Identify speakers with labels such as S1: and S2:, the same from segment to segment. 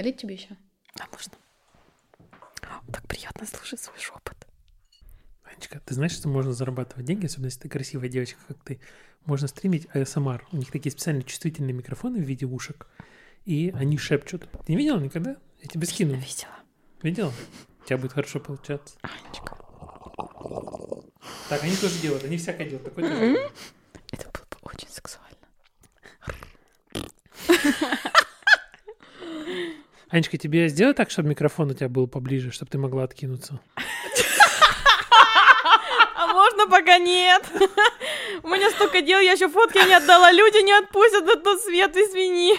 S1: Налить тебе еще?
S2: А можно? Так приятно слушать свой шепот.
S3: Анечка, ты знаешь, что можно зарабатывать деньги, особенно если ты красивая девочка, как ты? Можно стримить ASMR. У них такие специальные чувствительные микрофоны в виде ушек, и они шепчут. Ты не видела никогда? Я тебе скину.
S2: Видела.
S3: Видела? У тебя будет хорошо получаться.
S2: Анечка.
S3: Так, они тоже делают, они всякое делают. Такое делают.
S2: Это было бы очень сексуально.
S3: Анечка, тебе сделать так, чтобы микрофон у тебя был поближе, чтобы ты могла откинуться?
S4: А можно пока нет? У меня столько дел, я еще фотки не отдала. Люди не отпустят этот свет, извини.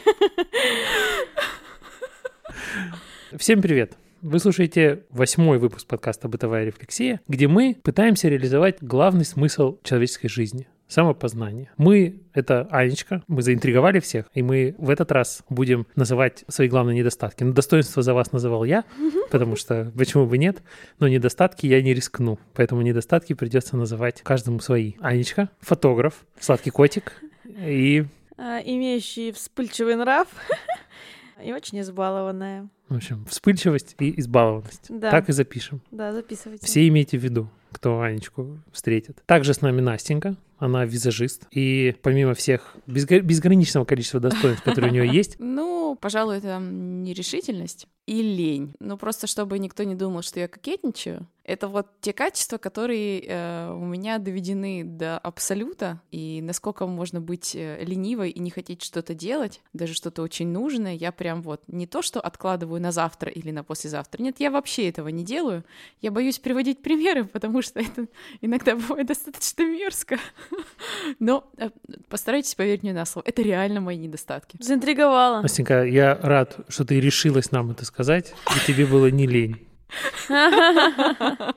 S3: Всем привет! Вы слушаете восьмой выпуск подкаста «Бытовая рефлексия», где мы пытаемся реализовать главный смысл человеческой жизни — самопознание. Мы — это Анечка, мы заинтриговали всех, и мы в этот раз будем называть свои главные недостатки. Но достоинства за вас называл я, потому что почему бы нет, но недостатки я не рискну, поэтому недостатки придется называть каждому свои. Анечка — фотограф, сладкий котик и
S4: А, Имеющий вспыльчивый нрав и очень избалованная.
S3: В общем, вспыльчивость и избалованность.
S4: Да.
S3: Так и запишем.
S4: Да, записывайте.
S3: Все имейте в виду, кто Анечку встретит. Также с нами Настенька, она визажист. И помимо всех безго- безграничного количества достоинств, которые у нее есть,
S2: Ну, пожалуй, это нерешительность и лень. Ну, просто чтобы никто не думал, что я кокетничаю. Это вот те качества, которые э, у меня доведены до абсолюта. И насколько можно быть э, ленивой и не хотеть что-то делать, даже что-то очень нужное, я прям вот не то, что откладываю на завтра или на послезавтра. Нет, я вообще этого не делаю. Я боюсь приводить примеры, потому что это иногда бывает достаточно мерзко. Но э, постарайтесь поверить мне на слово. Это реально мои недостатки.
S4: Заинтриговала.
S3: Настенька, я рад, что ты решилась нам это сказать, и тебе было не лень.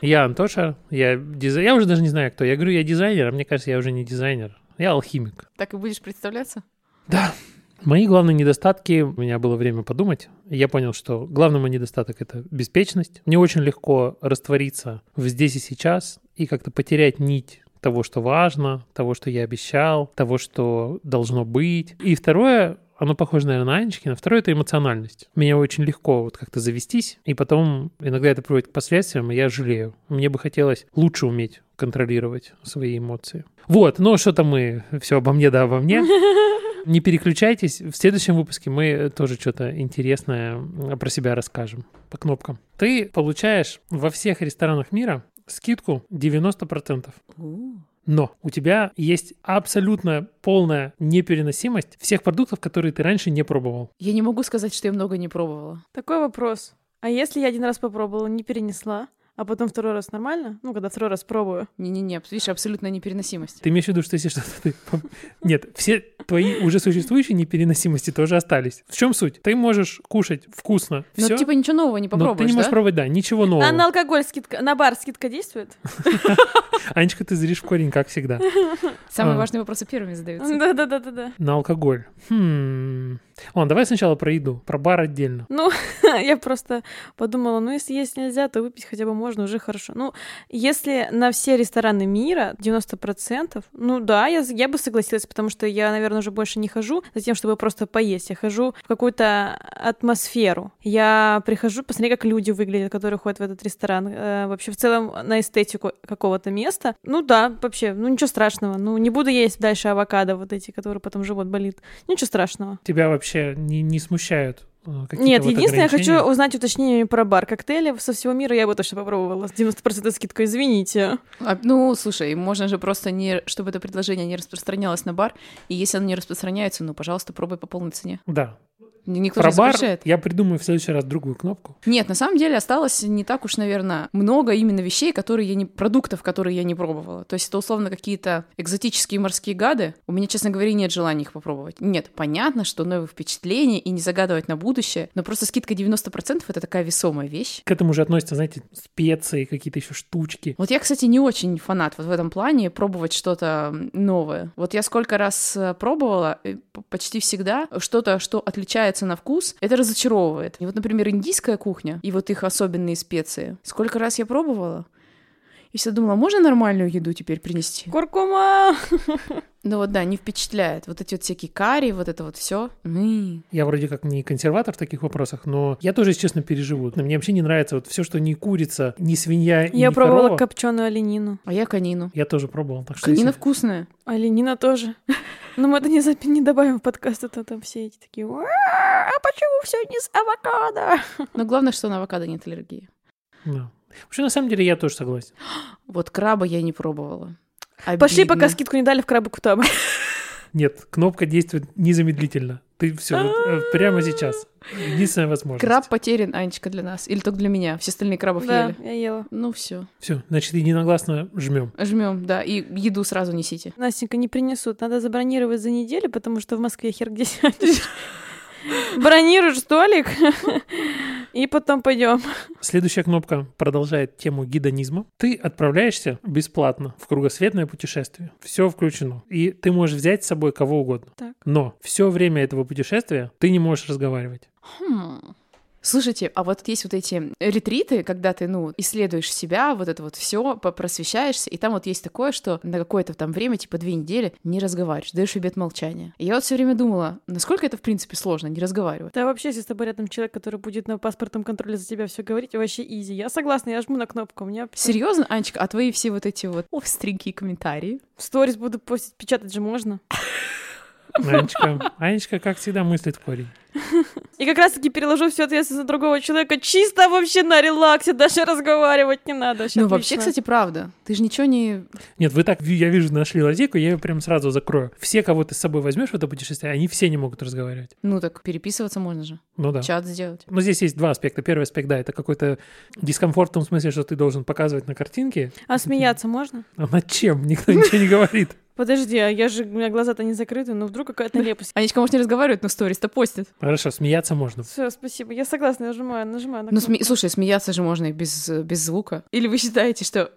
S3: Я Антоша, я дизайнер. Я уже даже не знаю, кто. Я говорю, я дизайнер, а мне кажется, я уже не дизайнер. Я алхимик.
S2: Так и будешь представляться?
S3: Да. Мои главные недостатки, у меня было время подумать, я понял, что главный мой недостаток — это беспечность. Мне очень легко раствориться в здесь и сейчас и как-то потерять нить того, что важно, того, что я обещал, того, что должно быть. И второе, оно похоже, наверное, на Анечкина. Второе — это эмоциональность. Меня очень легко вот как-то завестись, и потом иногда это приводит к последствиям, и я жалею. Мне бы хотелось лучше уметь контролировать свои эмоции. Вот, ну что-то мы все обо мне, да обо мне. Не переключайтесь. В следующем выпуске мы тоже что-то интересное про себя расскажем по кнопкам. Ты получаешь во всех ресторанах мира скидку 90%. Но у тебя есть абсолютно полная непереносимость всех продуктов, которые ты раньше не пробовал.
S2: Я не могу сказать, что я много не пробовала.
S4: Такой вопрос. А если я один раз попробовала, не перенесла, а потом второй раз нормально? Ну, когда второй раз пробую.
S2: Не-не-не, видишь, абсолютная непереносимость.
S3: Ты имеешь в виду, что если что-то ты... Нет, все твои уже существующие непереносимости тоже остались. В чем суть? Ты можешь кушать вкусно
S2: Ну,
S3: все,
S2: типа ничего нового не
S3: но ты
S2: попробуешь,
S3: не можешь
S2: да?
S3: пробовать, да, ничего нового.
S4: А на алкоголь скидка, на бар скидка действует?
S3: Анечка, ты зришь в корень, как всегда.
S2: Самые
S3: А.
S2: важные вопросы первыми задаются.
S4: Да-да-да-да-да.
S3: На алкоголь. Хм. Ладно, давай сначала про еду, про бар отдельно.
S4: Ну, я просто подумала, ну, если есть нельзя, то выпить хотя бы можно, уже хорошо. Ну, если на все рестораны мира 90%, ну да, я, я бы согласилась, потому что я, наверное, уже больше не хожу за тем, чтобы просто поесть. Я хожу в какую-то атмосферу. Я прихожу, посмотри, как люди выглядят, которые ходят в этот ресторан. Э, вообще, в целом, на эстетику какого-то места. Ну да, вообще, ну ничего страшного. Ну, не буду есть дальше авокадо вот эти, которые потом живот болит. Ничего страшного.
S3: Тебя вообще не, не смущают э, какие-то
S4: Нет,
S3: вот
S4: единственное, я хочу узнать уточнение про бар. Коктейли со всего мира я бы точно попробовала. С 90% скидкой, извините.
S2: А, ну, слушай, можно же просто не, чтобы это предложение не распространялось на бар, и если оно не распространяется, ну, пожалуйста, пробуй по полной цене.
S3: Да.
S2: Никто
S3: Про
S2: не
S3: бар
S2: запрещает.
S3: я придумаю в следующий раз другую кнопку.
S2: Нет, на самом деле осталось не так уж, наверное, много именно вещей, которые я не... продуктов, которые я не пробовала. То есть это условно какие-то экзотические морские гады. У меня, честно говоря, нет желания их попробовать. Нет, понятно, что новые впечатления и не загадывать на будущее, но просто скидка 90% — это такая весомая вещь.
S3: К этому же относятся, знаете, специи, какие-то еще штучки.
S2: Вот я, кстати, не очень фанат вот в этом плане пробовать что-то новое. Вот я сколько раз э, пробовала, э, почти всегда что-то, что отличается на вкус, это разочаровывает. И вот, например, индийская кухня и вот их особенные специи. Сколько раз я пробовала, И всегда думала, можно нормальную еду теперь принести?
S4: Куркума!
S2: Ну вот да, не впечатляет. Вот эти вот всякие карри, вот это вот все.
S3: Я вроде как не консерватор в таких вопросах, но я тоже, если честно, переживу. Мне вообще не нравится вот все, что не курица, не свинья и
S4: Я
S3: не
S4: пробовала
S3: корова.
S4: копченую оленину.
S2: А я конину.
S3: Я тоже пробовал. Так что
S2: Конина
S3: если-
S2: вкусная.
S4: Оленина тоже. Но мы это не, запи- не добавим в подкаст, а то там все эти такие, «Уа, а почему все не с авокадо?
S2: Но главное, что на авокадо нет аллергии.
S3: Да. Вообще, на самом деле, я тоже согласен.
S2: Вот краба я не пробовала.
S4: Пошли,
S2: Обидно.
S4: пока скидку не дали в крабы кутаба.
S3: Нет, кнопка действует незамедлительно. Ты все прямо сейчас. Единственная возможность.
S2: Краб потерян, Анечка, для нас. Или только для меня. Все остальные крабов
S4: Да,
S2: ели.
S4: я ела.
S2: Ну все.
S3: Все, значит, единогласно жмем.
S2: Жмем, да. И еду сразу несите.
S4: Настенька, не принесут. Надо забронировать за неделю, потому что в Москве хер где сядешь. Бронируешь столик, и потом пойдем.
S3: Следующая кнопка продолжает тему гидонизма. Ты отправляешься бесплатно в кругосветное путешествие. Все включено. И ты можешь взять с собой кого угодно.
S4: Так.
S3: Но все время этого путешествия ты не можешь разговаривать.
S2: Хм. Слушайте, а вот есть вот эти ретриты, когда ты, ну, исследуешь себя, вот это вот все, просвещаешься, и там вот есть такое, что на какое-то там время, типа две недели, не разговариваешь, даешь обет молчания. И я вот все время думала, насколько это, в принципе, сложно, не разговаривать.
S4: Да вообще, если с тобой рядом человек, который будет на паспортном контроле за тебя все говорить, вообще изи. Я согласна, я жму на кнопку. У меня
S2: Серьезно, Анечка, а твои все вот эти вот остренькие комментарии?
S4: в сторис буду постить, печатать же можно.
S3: Анечка, Анечка, как всегда, мыслит корень.
S4: И как раз-таки переложу всю ответственность на другого человека чисто вообще на релаксе, даже разговаривать не надо. Вообще
S2: ну, вообще, кстати, правда. Ты же ничего не...
S3: Нет, вы так, я вижу, нашли лазейку, я ее прям сразу закрою. Все, кого ты с собой возьмешь в это путешествие, они все не могут разговаривать.
S2: Ну, так переписываться можно же.
S3: Ну да.
S2: Чат сделать.
S3: Но здесь есть два аспекта. Первый аспект, да, это какой-то дискомфорт в том смысле, что ты должен показывать на картинке.
S4: А смеяться можно?
S3: А над чем? Никто ничего не говорит.
S4: Подожди, а я же, у меня глаза-то не закрыты, но вдруг какая-то нелепость.
S2: Анечка, может, не разговаривать, но сторис-то постит.
S3: Хорошо, смеяться можно.
S4: Все, спасибо. Я согласна, я нажимаю, нажимаю на
S2: Ну, сме- слушай, смеяться же можно и без, без звука. Или вы считаете, что,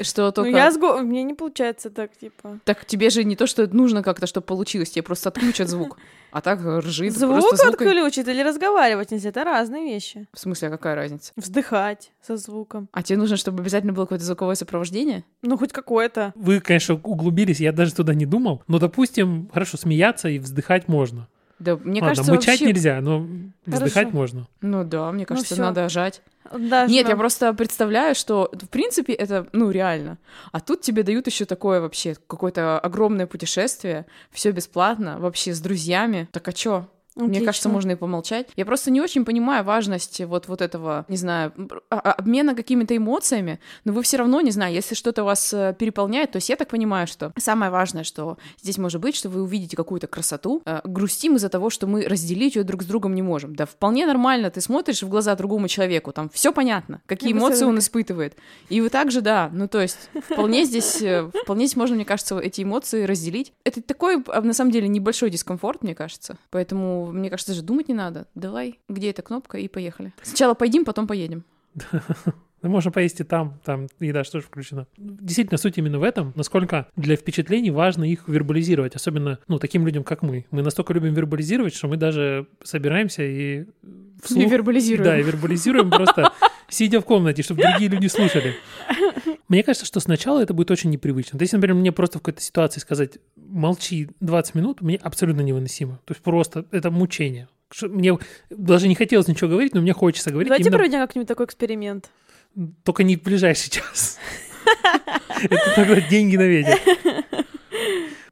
S2: что
S4: Ну,
S2: только...
S4: я с го- Мне не получается так, типа.
S2: Так тебе же не то, что нужно как-то, чтобы получилось, тебе просто отключат звук. А так ржит,
S4: Звук
S2: просто звук.
S4: отключить или разговаривать нельзя, это разные вещи.
S2: В смысле, а какая разница?
S4: Вздыхать со звуком.
S2: А тебе нужно, чтобы обязательно было какое-то звуковое сопровождение?
S4: Ну, хоть какое-то.
S3: Вы, конечно, углубились, я даже туда не думал. Но, допустим, хорошо, смеяться и вздыхать можно.
S2: Да, мне
S3: Ладно,
S2: кажется,
S3: мычать
S2: вообще...
S3: нельзя, но вздыхать
S4: Хорошо.
S3: можно.
S2: Ну да, мне кажется,
S4: всё.
S2: надо жать.
S4: Да,
S2: Нет, я
S4: жмём.
S2: просто представляю, что в принципе это, ну, реально. А тут тебе дают еще такое вообще, какое-то огромное путешествие, все бесплатно, вообще с друзьями. Так а чё? Мне
S4: Отлично.
S2: кажется, можно и помолчать. Я просто не очень понимаю важность вот, вот этого, не знаю, а- а- обмена какими-то эмоциями, но вы все равно, не знаю, если что-то вас э, переполняет, то есть я так понимаю, что самое важное, что здесь может быть, что вы увидите какую-то красоту, э, грустим из-за того, что мы разделить ее друг с другом не можем. Да, вполне нормально, ты смотришь в глаза другому человеку, там все понятно, какие
S4: Я
S2: эмоции он испытывает. И вы также, да, ну то есть вполне здесь, э, вполне здесь можно, мне кажется, эти эмоции разделить. Это такой, на самом деле, небольшой дискомфорт, мне кажется. Поэтому, мне кажется, даже думать не надо. Давай, где эта кнопка, и поехали. Сначала поедим, потом поедем.
S3: Ну, можно поесть и там, там еда же тоже включена. Действительно, суть именно в этом, насколько для впечатлений важно их вербализировать, особенно, ну, таким людям, как мы. Мы настолько любим вербализировать, что мы даже собираемся и вслух...
S2: И вербализируем.
S3: Да, и вербализируем просто, сидя в комнате, чтобы другие люди слушали. Мне кажется, что сначала это будет очень непривычно. То есть, например, мне просто в какой-то ситуации сказать «молчи 20 минут» мне абсолютно невыносимо. То есть просто это мучение. Мне даже не хотелось ничего говорить, но мне хочется говорить.
S4: Давайте
S3: именно-
S4: проведем как-нибудь такой эксперимент.
S3: только не в ближайший час. Это тогда деньги на ветер.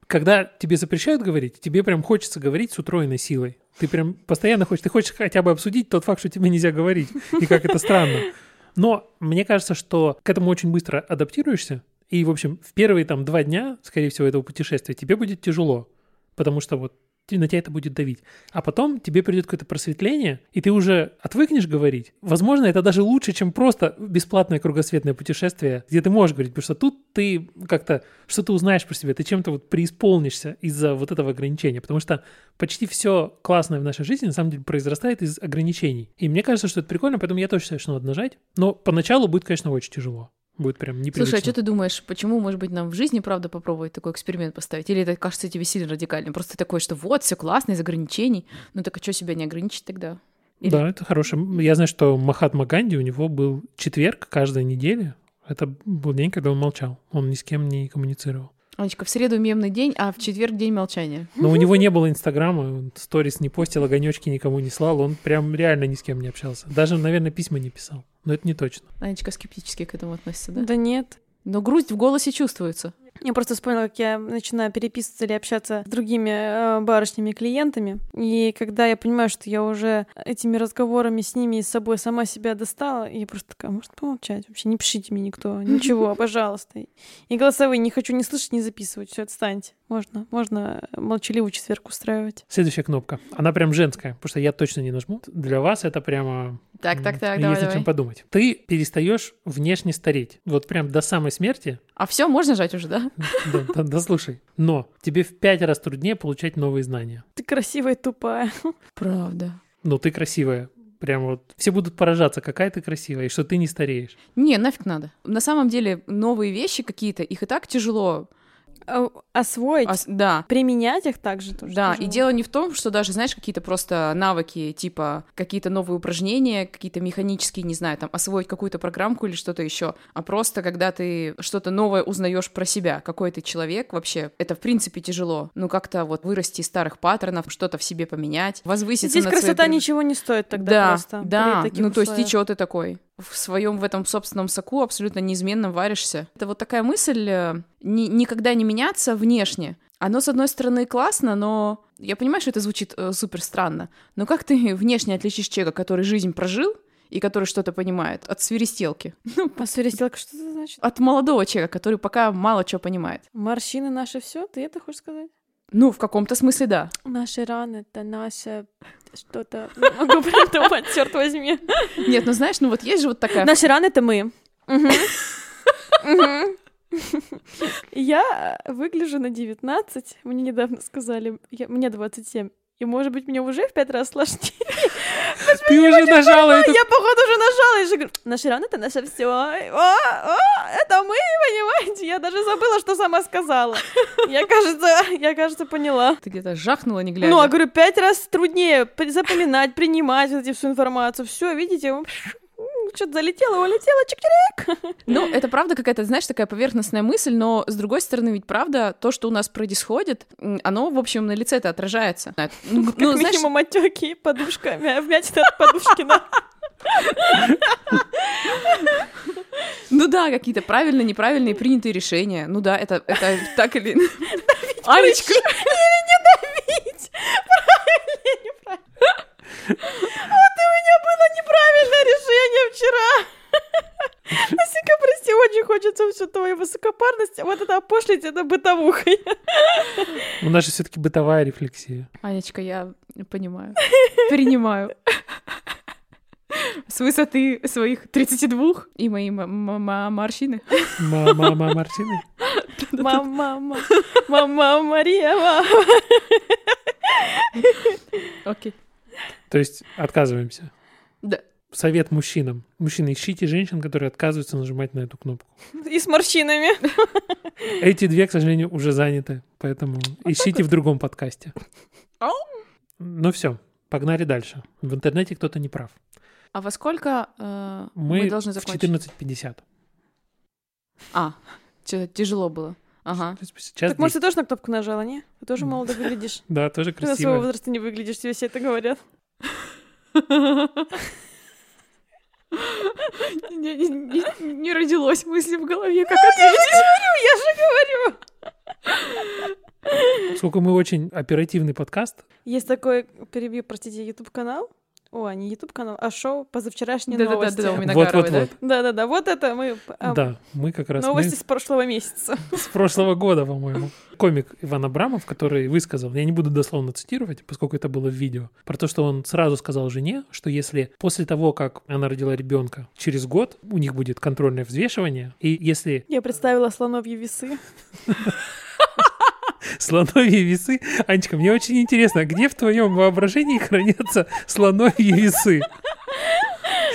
S3: Когда тебе запрещают говорить, тебе прям хочется говорить с утроенной силой. Ты прям постоянно хочешь, ты хочешь хотя бы обсудить тот факт, что тебе нельзя говорить, и как это странно. Но мне кажется, что к этому очень быстро адаптируешься, и, в общем, в первые там два дня, скорее всего, этого путешествия тебе будет тяжело, потому что вот на тебя это будет давить. А потом тебе придет какое-то просветление, и ты уже отвыкнешь говорить. Возможно, это даже лучше, чем просто бесплатное кругосветное путешествие, где ты можешь говорить, потому что тут ты как-то что-то узнаешь про себя, ты чем-то вот преисполнишься из-за вот этого ограничения, потому что почти все классное в нашей жизни на самом деле произрастает из ограничений. И мне кажется, что это прикольно, поэтому я считаю, что надо нажать. Но поначалу будет, конечно, очень тяжело. Будет прям непривычно.
S2: Слушай, а что ты думаешь, почему, может быть, нам в жизни, правда, попробовать такой эксперимент поставить? Или это кажется тебе сильно радикальным? Просто такое, что вот, все классно, из ограничений. Ну так а что себя не ограничить тогда? Или-
S3: Да, это хорошее. Я знаю, что Махатма Ганди, у него был четверг каждой недели, Это был день, когда он молчал. Он ни с кем не коммуницировал.
S2: Анечка, в среду мемный день, а в четверг день молчания.
S3: Но у него не было Инстаграма, сторис не постил, огонечки никому не слал. Он прям реально ни с кем не общался. Даже, наверное, письма не писал. Но это не точно.
S2: Анечка скептически к этому относится, да?
S4: Да нет.
S2: Но грусть в голосе чувствуется.
S4: Я просто вспомнила, как я начинаю переписываться или общаться с другими э, барышнями клиентами. И когда я понимаю, что я уже этими разговорами с ними и с собой сама себя достала, я просто такая, может помолчать? Вообще не пишите мне никто, ничего, пожалуйста. И голосовые не хочу ни слышать, ни записывать. Все, отстаньте. Можно, можно молчаливый четверг устраивать.
S3: Следующая кнопка. Она прям женская, потому что я точно не нажму. Для вас это прямо...
S2: Так, так, так,
S3: есть
S2: давай,
S3: о чем подумать. Ты перестаешь внешне стареть. Вот прям до самой смерти.
S2: А все, можно жать уже, да?
S3: Да, да, да, слушай. Но тебе в пять раз труднее получать новые знания.
S4: Ты красивая и тупая.
S2: Правда.
S3: Ну, ты красивая. Прям вот все будут поражаться, какая ты красивая, и что ты не стареешь.
S2: Не, нафиг надо. На самом деле, новые вещи какие-то, их и так тяжело.
S4: А, Освоить,
S2: ос- да.
S4: применять их также тоже
S2: Да, и
S4: тяжело.
S2: дело не в том, что даже, знаешь, какие-то просто навыки, типа какие-то новые упражнения, какие-то механические, не знаю, там, освоить какую-то программку или что-то еще, а просто когда ты что-то новое узнаешь про себя, какой ты человек вообще, это в принципе тяжело. Ну, как-то вот вырасти из старых паттернов, что-то в себе поменять, возвыситься
S4: Здесь
S2: своей
S4: красота
S2: пред-
S4: ничего не стоит тогда
S2: да,
S4: просто.
S2: да. Ну, то есть ты
S4: условиях.
S2: чё ты такой? В своем в этом собственном соку абсолютно неизменно варишься. Это вот такая мысль э, ни- никогда не меняться внешне. Оно, с одной стороны, классно, но я понимаю, что это звучит э, супер странно. Но как ты внешне отличишь человека, который жизнь прожил и который что-то понимает, от свиристелки? Ну,
S4: А свиристелка что это значит?
S2: от молодого человека, который пока мало чего понимает.
S4: Морщины наши все? Ты это хочешь сказать?
S2: Ну, в каком-то смысле, да.
S4: Наши раны это наше что-то. Не могу придумать, черт возьми.
S2: Нет, ну знаешь, ну вот есть же вот такая...
S4: Наши раны это мы. Я выгляжу на 19. Мне недавно сказали, мне 27. И, может быть, мне уже в пять раз сложнее.
S3: Ты уже нажала эту...
S4: Я, походу, уже нажала и же говорю, наши раны это наше все. это мы, понимаете? Я даже забыла, что сама сказала. Я, кажется, я, кажется, поняла.
S2: Ты где-то жахнула, не глядя.
S4: Ну, а говорю, пять раз труднее запоминать, принимать вот эти всю информацию. Все, видите, что-то залетело, улетело, чик
S2: Ну, это правда какая-то, знаешь, такая поверхностная мысль, но с другой стороны, ведь правда, то, что у нас происходит, оно, в общем, на лице это отражается. Ну,
S4: Как
S2: ну, знаешь,
S4: минимум отеки, подушка, мя- вмятина от подушки. на-
S2: ну да, какие-то правильные, неправильные принятые решения. Ну да, это, это так или... Анечка!
S4: Или не давить! Правильно, неправильно. Вот у меня было неправильное решение вчера. Насика, прости, очень хочется всю высокопарность, а вот это опошлить, это бытовухой.
S3: У нас же все-таки бытовая рефлексия.
S2: Анечка, я понимаю. Принимаю. С высоты своих 32 и мои морщины.
S3: Мама.
S4: Мама, мама, мама, Мария, мама.
S2: Окей.
S3: То есть отказываемся.
S2: Да.
S3: Совет мужчинам. Мужчины, ищите женщин, которые отказываются нажимать на эту кнопку.
S4: И с морщинами.
S3: Эти две, к сожалению, уже заняты, поэтому ищите в другом подкасте.
S2: Ау.
S3: Ну все, погнали дальше. В интернете кто-то не прав.
S2: А во сколько э, мы,
S3: Мы,
S2: должны
S3: в
S2: закончить?
S3: 14.50.
S2: А, что-то тяжело было. Ага.
S3: Сейчас
S4: Так, может, ты тоже на кнопку нажала, не? Ты тоже молодо выглядишь.
S3: Да, тоже
S4: Ты на своего
S3: красиво.
S4: возраста не выглядишь, тебе все это говорят.
S2: Не, не- не- не родилось мысли в голове, как ответить.
S4: Я же говорю!
S3: Сколько мы очень оперативный подкаст.
S4: Есть такой, перебью, простите, YouTube-канал. О, не YouTube-канал, а шоу «Позавчерашние
S2: Да-да-да,
S4: новости».
S2: да, у меня Миногаровой, да?
S3: Вот-вот-вот.
S4: Да-да-да, вот это мы... а,
S3: Да, мы как раз мы
S4: Новости с прошлого месяца.
S3: с прошлого года, по-моему. Комик Иван Абрамов, который высказал, я не буду дословно цитировать, поскольку это было в видео, про то, что он сразу сказал жене, что если после того, как она родила ребенка, через год у них будет контрольное взвешивание, и если
S4: Я представила слоновьи весы.
S3: слоновьи весы... Анечка, мне очень интересно, где в твоем воображении хранятся слоновьи весы?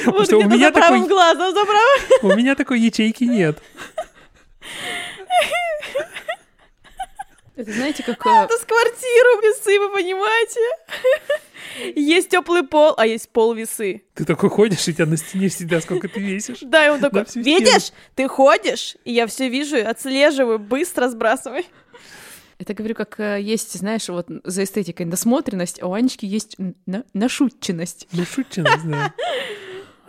S4: Вот
S3: что у меня
S4: за правым
S3: такой-
S4: глазом, за правым.
S3: У меня такой ячейки нет.
S2: Это знаете, как... э,
S4: Это с квартиру весы, вы понимаете? Есть теплый пол, а есть пол весы.
S3: Ты такой ходишь, и тебя на стене всегда сколько ты весишь.
S4: Да, и он такой, видишь, ты ходишь, и я все вижу, отслеживаю, быстро сбрасывай.
S2: Это говорю, как э, есть, знаешь, вот за эстетикой насмотренность, а у Анечки есть на- нашутченность.
S3: Шутчинность, да.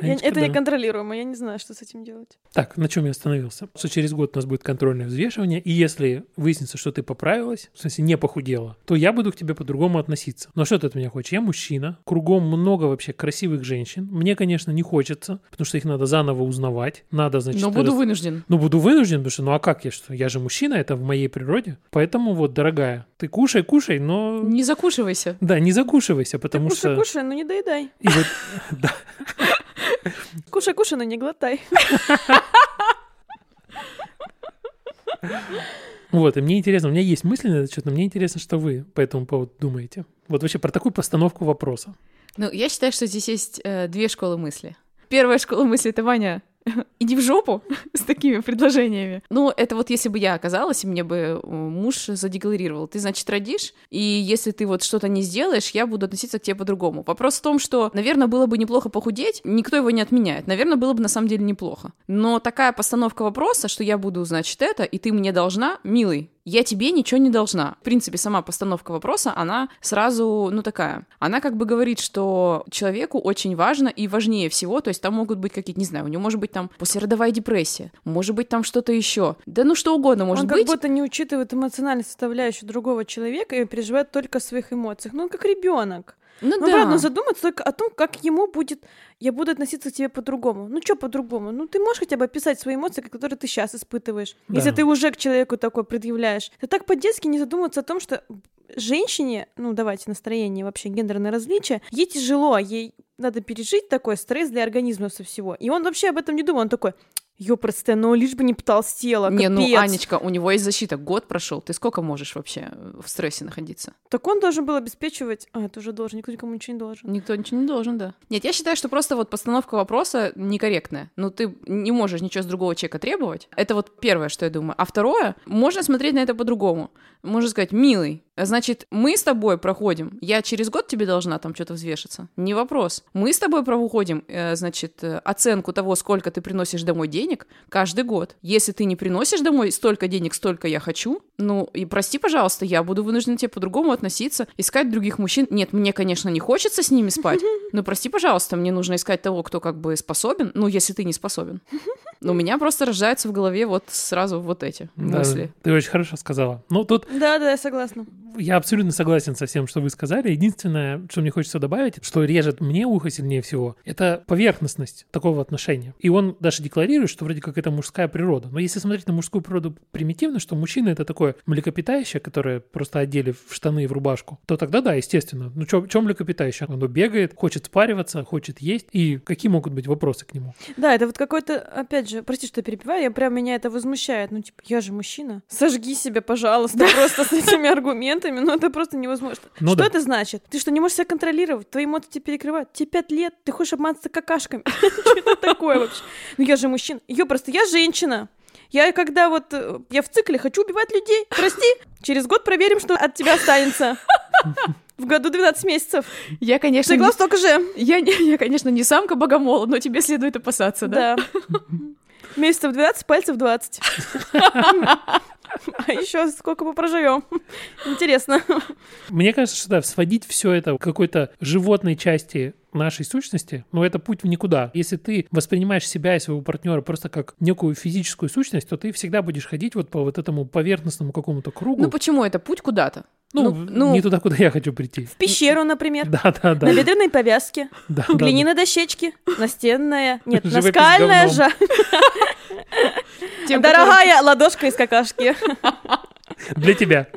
S4: Я- это
S3: да.
S4: неконтролируемо, я не знаю, что с этим делать.
S3: Так, на чем я остановился? Что через год у нас будет контрольное взвешивание, и если выяснится, что ты поправилась, в смысле не похудела, то я буду к тебе по-другому относиться. Но что ты от меня хочешь? Я мужчина, кругом много вообще красивых женщин. Мне, конечно, не хочется, потому что их надо заново узнавать. Надо, значит...
S2: Но буду
S3: рас-
S2: вынужден.
S3: Ну, буду вынужден, потому что, ну а как я что? Я же мужчина, это в моей природе. Поэтому вот, дорогая, ты кушай, кушай, но...
S2: Не закушивайся.
S3: Да, не закушивайся, потому
S4: Кушай,
S3: что...
S4: кушай, ну не доедай.
S3: И вот, да,
S4: Кушай, кушай, но не глотай.
S3: Вот, и мне интересно, у меня есть мысли на этот счет, но мне интересно, что вы по этому поводу думаете. Вот вообще про такую постановку вопроса.
S2: Ну, я считаю, что здесь есть э, две школы мысли. Первая школа мысли — это Ваня, иди в жопу с такими предложениями. Ну, это вот если бы я оказалась, и мне бы э, муж задекларировал, ты, значит, родишь, и если ты вот что-то не сделаешь, я буду относиться к тебе по-другому. Вопрос в том, что, наверное, было бы неплохо похудеть, никто его не отменяет. Наверное, было бы на самом деле неплохо. Но такая постановка вопроса, что я буду, значит, это, и ты мне должна, милый, я тебе ничего не должна. В принципе, сама постановка вопроса, она сразу, ну, такая. Она как бы говорит, что человеку очень важно и важнее всего, то есть там могут быть какие-то, не знаю, у него может быть там послеродовая депрессия, может быть там что-то еще. Да ну что угодно может
S4: он как
S2: быть.
S4: будто не учитывает эмоциональную составляющую другого человека и переживает только о своих эмоциях. Ну, он как ребенок.
S2: Ну
S4: Ну,
S2: да.
S4: правда, задуматься только о том, как ему будет, я буду относиться к тебе по-другому. Ну, что по-другому? Ну, ты можешь хотя бы описать свои эмоции, которые ты сейчас испытываешь,
S3: Да.
S4: если ты уже к человеку такой предъявляешь. Ты так по-детски не задумываться о том, что женщине, ну, давайте настроение, вообще гендерное различие, ей тяжело, ей надо пережить такой стресс для организма со всего. И он вообще об этом не думал, он такой, ёпросте, ну, лишь бы не потолстела,
S2: Не, ну,
S4: капец».
S2: Анечка, у него есть защита. Год прошел. Ты сколько можешь вообще в стрессе находиться?
S4: Так он должен был обеспечивать... А, это уже должен, никто никому ничего не должен.
S2: Никто ничего не должен, да. Нет, я считаю, что просто вот постановка вопроса некорректная. Ну, ты не можешь ничего с другого человека требовать. Это вот первое, что я думаю. А второе, можно смотреть на это по-другому. Можно сказать, милый, значит, мы с тобой проходим, я через год тебе должна там что-то взвешиваться. Не вопрос. Мы с тобой проходим, э, значит, э, оценку того, сколько ты приносишь домой денег каждый год. Если ты не приносишь домой столько денег, столько я хочу, ну, и прости, пожалуйста, я буду вынуждена тебе по-другому относиться, искать других мужчин. Нет, мне, конечно, не хочется с ними спать, но прости, пожалуйста, мне нужно искать того, кто как бы способен, ну, если ты не способен. Но у меня просто рождаются в голове вот сразу вот эти
S3: Да,
S2: мысли.
S3: ты очень хорошо сказала. Ну, тут
S4: Да, да, я согласна.
S3: Я абсолютно согласен со всем, что вы сказали. Единственное, что мне хочется добавить, что режет мне ухо сильнее всего, это поверхностность такого отношения. И он даже декларирует, что вроде как это мужская природа. Но если смотреть на мужскую природу примитивно, что мужчина это такое млекопитающее, которое просто одели в штаны и в рубашку, то тогда да, естественно. Ну, что млекопитающее? Оно бегает, хочет спариваться, хочет есть. И какие могут быть вопросы к нему?
S4: Да, это вот какой-то, опять же, прости, что я перебиваю, я прям меня это возмущает. Ну, типа, я же мужчина. Сожги себя, пожалуйста, просто с этими аргументами. Ну, это просто невозможно.
S3: Ну
S4: Что
S3: да.
S4: это значит? Ты что, не можешь себя контролировать? Твои эмоции тебя перекрывают. Тебе пять лет, ты хочешь обманываться какашками. Что это такое вообще? Ну, я же мужчина. Ё, просто я женщина. Я когда вот э, я в цикле хочу убивать людей, прости, через год проверим, что от тебя останется. В году 12 месяцев.
S2: Я, конечно, не,
S4: столько же.
S2: я, не- я, конечно, не самка богомола, но тебе следует опасаться, да?
S4: Да. Месяцев 12, пальцев 20. А еще сколько мы проживем? Интересно.
S3: Мне кажется, что да, сводить все это к какой-то животной части нашей сущности, но это путь в никуда. Если ты воспринимаешь себя и своего партнера просто как некую физическую сущность, то ты всегда будешь ходить вот по вот этому поверхностному какому-то кругу.
S2: Ну почему это путь куда-то?
S3: Ну,
S2: ну, ну-
S3: не туда, куда я хочу прийти.
S4: В пещеру, например.
S3: Да, да, да.
S4: На бедренной повязке,
S3: да, да, да.
S4: глиняной дощечке, настенная, нет,
S3: Живопись
S4: наскальная.
S2: Тем,
S4: Дорогая ладошка из какашки.
S3: Для тебя.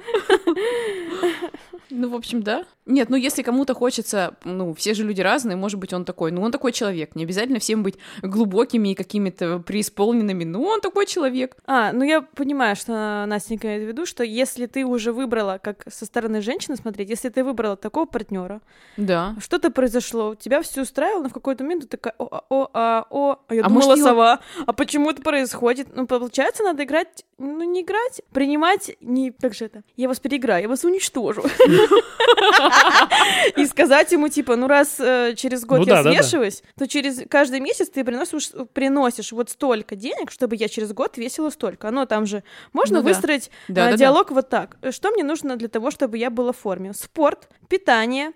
S2: Ну, в общем, да. Нет, ну если кому-то хочется, ну, все же люди разные, может быть, он такой, ну, он такой человек. Не обязательно всем быть глубокими и какими-то преисполненными, ну, он такой человек.
S4: А, ну я понимаю, что Настенька имеет в виду, что если ты уже выбрала, как со стороны женщины смотреть, если ты выбрала такого партнера,
S2: Да.
S4: что-то произошло, тебя все устраивало, но в какой-то момент ты такая, о, а, о, а, о, а я
S2: А
S4: думала
S2: может, его-
S4: сова, а почему это происходит? Ну, получается, надо играть, ну, не играть, принимать, не, как же это, я вас переиграю, я вас уничтожу. И сказать ему, типа, ну раз э, через год
S3: Ну
S4: я свешиваюсь, то через каждый месяц ты приносишь, вот столько денег, чтобы я через год весила столько. Оно там же можно
S2: Ну
S4: выстроить э, диалог вот так. Что мне нужно для того, чтобы я была в форме? Спорт, питание,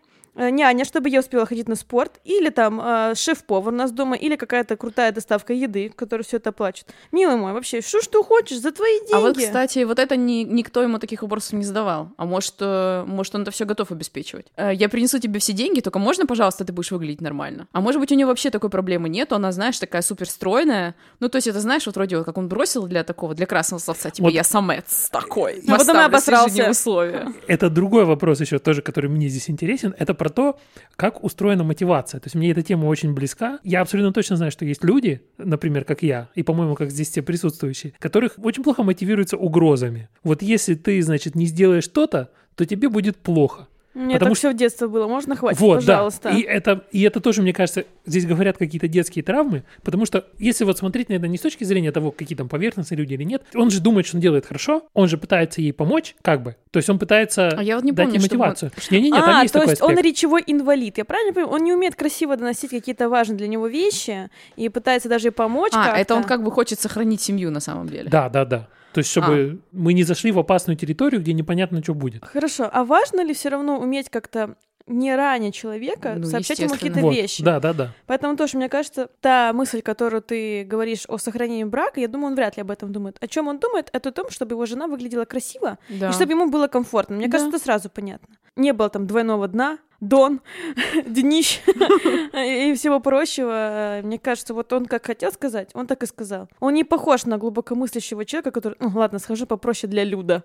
S4: няня, чтобы я успела ходить на спорт, или там э, шеф-повар у нас дома, или какая-то крутая доставка еды, которая все это оплачивает. Милый мой, вообще, что ж ты хочешь за твои деньги?
S2: А вот, кстати, вот это ни- никто ему таких вопросов не задавал. А может, э, может он это все готов обеспечивать. Э, Я принесу тебе все деньги, только можно, пожалуйста, ты будешь выглядеть нормально. А может быть, у нее вообще такой проблемы нет, она, знаешь, такая супер стройная. Ну, то есть, это знаешь, вот вроде вот как он бросил для такого, для красного словца, типа,
S3: Вот.
S2: я самец такой.
S4: Ну, потом и
S2: поставлю
S4: обосрался.
S2: условия.
S3: Это другой вопрос еще тоже, который мне здесь интересен. Это про то, как устроена мотивация. То есть мне эта тема очень близка. Я абсолютно точно знаю, что есть люди, например, как я, и, по-моему, как здесь все присутствующие, которых очень плохо мотивируются угрозами. Вот если ты, значит, не сделаешь что-то, то тебе будет плохо.
S4: Мне
S3: потому
S4: так все в детстве было. Можно хватит,
S3: вот,
S4: пожалуйста.
S3: да. И это, и это тоже, мне кажется, здесь говорят какие-то детские травмы, потому что если вот смотреть на это не с точки зрения того, какие там поверхностные люди или нет, он же думает, что он делает хорошо, он же пытается ей помочь, как бы. То есть он пытается
S2: А я вот не
S3: дать
S2: помню,
S3: ей мотивацию. Не-не-не, там
S4: а,
S3: есть
S4: то
S3: такой
S4: есть он
S3: аспект.
S4: речевой инвалид. Я правильно понимаю? Он не умеет красиво доносить какие-то важные для него вещи и пытается даже ей помочь
S2: А,
S4: как-то.
S2: это он как бы хочет сохранить семью на самом деле.
S3: Да, да, да. То есть, чтобы
S2: А.
S3: мы не зашли в опасную территорию, где непонятно, что будет.
S4: Хорошо, а важно ли все равно уметь как-то не ранее человека
S2: Ну,
S4: сообщать ему какие-то
S3: Вот.
S4: вещи?
S3: Да, да, да.
S4: Поэтому тоже, мне кажется, та мысль, которую ты говоришь о сохранении брака, я думаю, он вряд ли об этом думает. О чем он думает, это о том, чтобы его жена выглядела красиво
S2: Да.
S4: и чтобы ему было комфортно. Мне
S2: Да.
S4: кажется, это сразу понятно. Не было там двойного дна, дон, днищ и всего прочего. Мне кажется, вот он как хотел сказать, он так и сказал. Он не похож на глубокомыслящего человека, который... Ну, ладно, скажу попроще для Люда.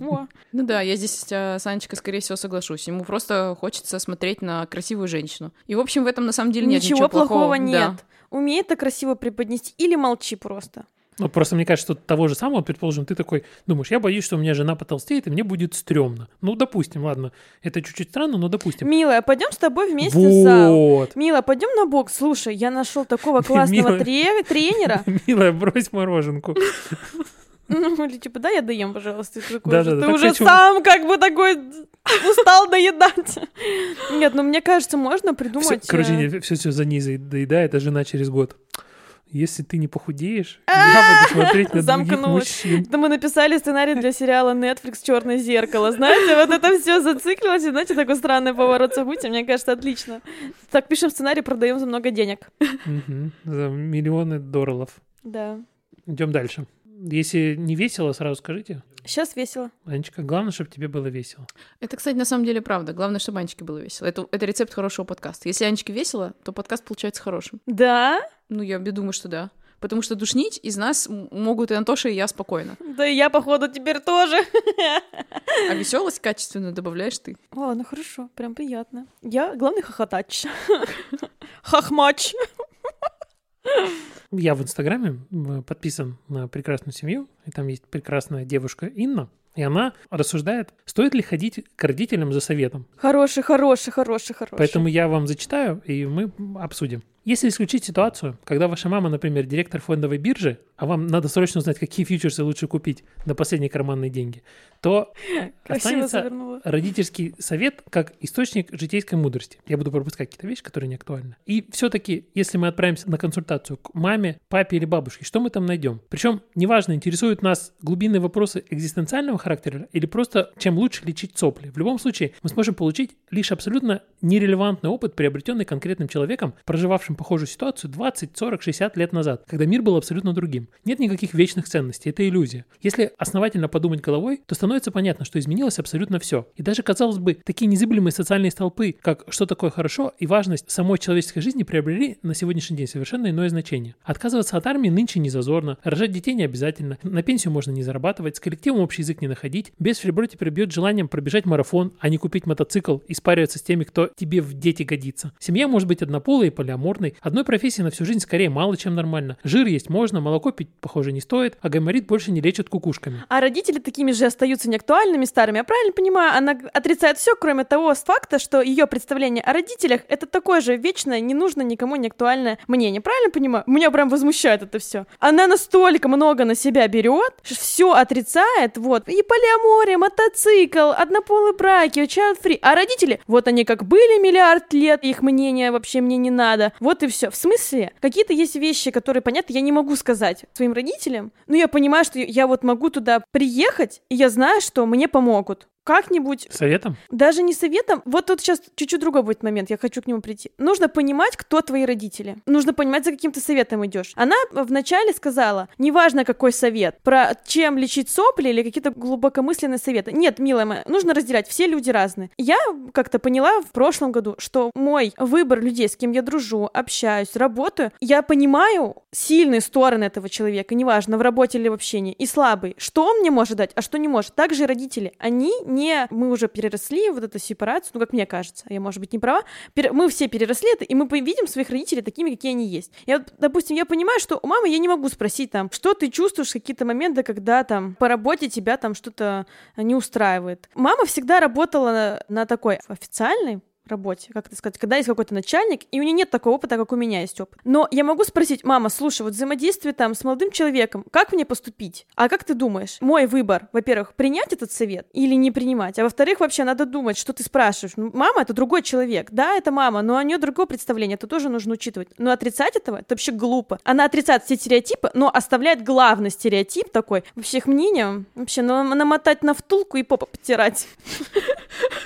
S2: Ну да, я здесь э, с Анечкой, скорее всего, соглашусь. Ему просто хочется смотреть на красивую женщину. И, в общем, в этом на самом деле нет
S4: Ничего
S2: ничего,
S4: плохого
S2: Да.
S4: нет. Умей это красиво преподнести или молчи просто.
S3: Ну, просто мне кажется, что того же самого, предположим, ты такой думаешь, я боюсь, что у меня жена потолстеет, и мне будет стрёмно. Ну, допустим, ладно, это чуть-чуть странно, но допустим.
S4: Милая, пойдем с тобой вместе в зал.
S3: Вот.
S4: Мила, пойдем на бокс. Слушай, я нашел такого классного
S3: Мила.
S4: тре- тренера.
S3: Милая, брось мороженку.
S4: Ну, или типа, да, я доем, пожалуйста. Ты такой
S3: Да,
S4: же,
S3: да,
S4: ты
S3: так
S4: уже
S3: хочу.
S4: сам как бы такой устал доедать. Нет, ну мне кажется, можно придумать...
S3: короче,
S4: э,
S3: все, все за ней доедает, а жена через год. Если ты не похудеешь, я буду смотреть на других мужчин.
S4: Да мы написали сценарий для сериала Netflix Черное зеркало. Знаете, вот это все зациклилось, и знаете, такой странный поворот событий. Мне кажется, отлично. Так, пишем сценарий, продаем за много денег.
S3: За миллионы долларов.
S4: Да.
S3: Идем дальше. Если не весело, сразу скажите.
S4: Сейчас весело.
S3: Анечка, главное, чтобы тебе было весело.
S2: Это, кстати, на самом деле правда. Главное, чтобы Анечке было весело. Это, это рецепт хорошего подкаста. Если Анечке весело, то подкаст получается хорошим.
S4: Да?
S2: Ну, я думаю, что да. Потому что душнить из нас могут и Антоша, и я спокойно.
S4: Да и я, походу, теперь тоже.
S2: А веселость качественно добавляешь ты.
S4: Ладно, хорошо, прям приятно. Я главный хохотач. Хохмач.
S3: Я в Инстаграме подписан на прекрасную семью, и там есть прекрасная девушка Инна, и она рассуждает, стоит ли ходить к родителям за советом.
S4: Хороший, хороший, хороший, хороший.
S3: Поэтому я вам зачитаю, и мы обсудим. Если исключить ситуацию, когда ваша мама, например, директор фондовой биржи, а вам надо срочно узнать, какие фьючерсы лучше купить на последние карманные деньги, то
S4: Красиво
S3: останется
S4: завернула.
S3: родительский совет как источник житейской мудрости. Я буду пропускать какие-то вещи, которые не актуальны. И все-таки, если мы отправимся на консультацию к маме, папе или бабушке, что мы там найдем? Причем, неважно, интересуют нас глубинные вопросы экзистенциального характера или просто чем лучше лечить сопли. В любом случае, мы сможем получить лишь абсолютно нерелевантный опыт, приобретенный конкретным человеком, проживавшим похожую ситуацию 20, 40, 60 лет назад, когда мир был абсолютно другим. Нет никаких вечных ценностей, это иллюзия. Если основательно подумать головой, то становится понятно, что изменилось абсолютно все. И даже, казалось бы, такие незыблемые социальные столпы, как что такое хорошо и важность самой человеческой жизни приобрели на сегодняшний день совершенно иное значение. Отказываться от армии нынче не зазорно, рожать детей не обязательно, на пенсию можно не зарабатывать, с коллективом общий язык не находить, без фрибро теперь бьет желанием пробежать марафон, а не купить мотоцикл и спариваться с теми, кто тебе в дети годится. Семья может быть однополой и полиаморной. Одной профессии на всю жизнь скорее мало, чем нормально. Жир есть можно, молоко пить, похоже, не стоит, а гайморит больше не лечат кукушками.
S4: А родители такими же остаются неактуальными, старыми. Я правильно понимаю, она отрицает все, кроме того факта, что ее представление о родителях это такое же вечное, не нужно никому не актуальное мнение. Правильно понимаю? Меня прям возмущает это все. Она настолько много на себя берет, все отрицает, вот. И полиамория, мотоцикл, однополые браки, child free. А родители, вот они как были миллиард лет, их мнение вообще мне не надо. Вот и все. В смысле? Какие-то есть вещи, которые, понятно, я не могу сказать своим родителям, но я понимаю, что я вот могу туда приехать, и я знаю, что мне помогут как-нибудь...
S3: Советом?
S4: Даже не советом. Вот тут сейчас чуть-чуть другой будет момент, я хочу к нему прийти. Нужно понимать, кто твои родители. Нужно понимать, за каким то советом идешь. Она вначале сказала, неважно какой совет, про чем лечить сопли или какие-то глубокомысленные советы. Нет, милая моя, нужно разделять, все люди разные. Я как-то поняла в прошлом году, что мой выбор людей, с кем я дружу, общаюсь, работаю, я понимаю сильные стороны этого человека, неважно, в работе или в общении, и слабые. Что он мне может дать, а что не может. Также и родители. Они не... Мы уже переросли вот эту сепарацию, ну, как мне кажется, я, может быть, не права. Пер... Мы все переросли это, и мы видим своих родителей такими, какие они есть. Я, вот, допустим, я понимаю, что у мамы я не могу спросить там, что ты чувствуешь какие-то моменты, когда там по работе тебя там что-то не устраивает. Мама всегда работала на такой официальной работе, как это сказать, когда есть какой-то начальник, и у нее нет такого опыта, как у меня есть опыт. Но я могу спросить, мама, слушай, вот взаимодействие там с молодым человеком, как мне поступить? А как ты думаешь? Мой выбор, во-первых, принять этот совет или не принимать, а во-вторых, вообще надо думать, что ты спрашиваешь. Ну, мама — это другой человек, да, это мама, но у нее другое представление, это тоже нужно учитывать. Но отрицать этого — это вообще глупо. Она отрицает все стереотипы, но оставляет главный стереотип такой, вообще их мнением, вообще намотать на втулку и попа потирать.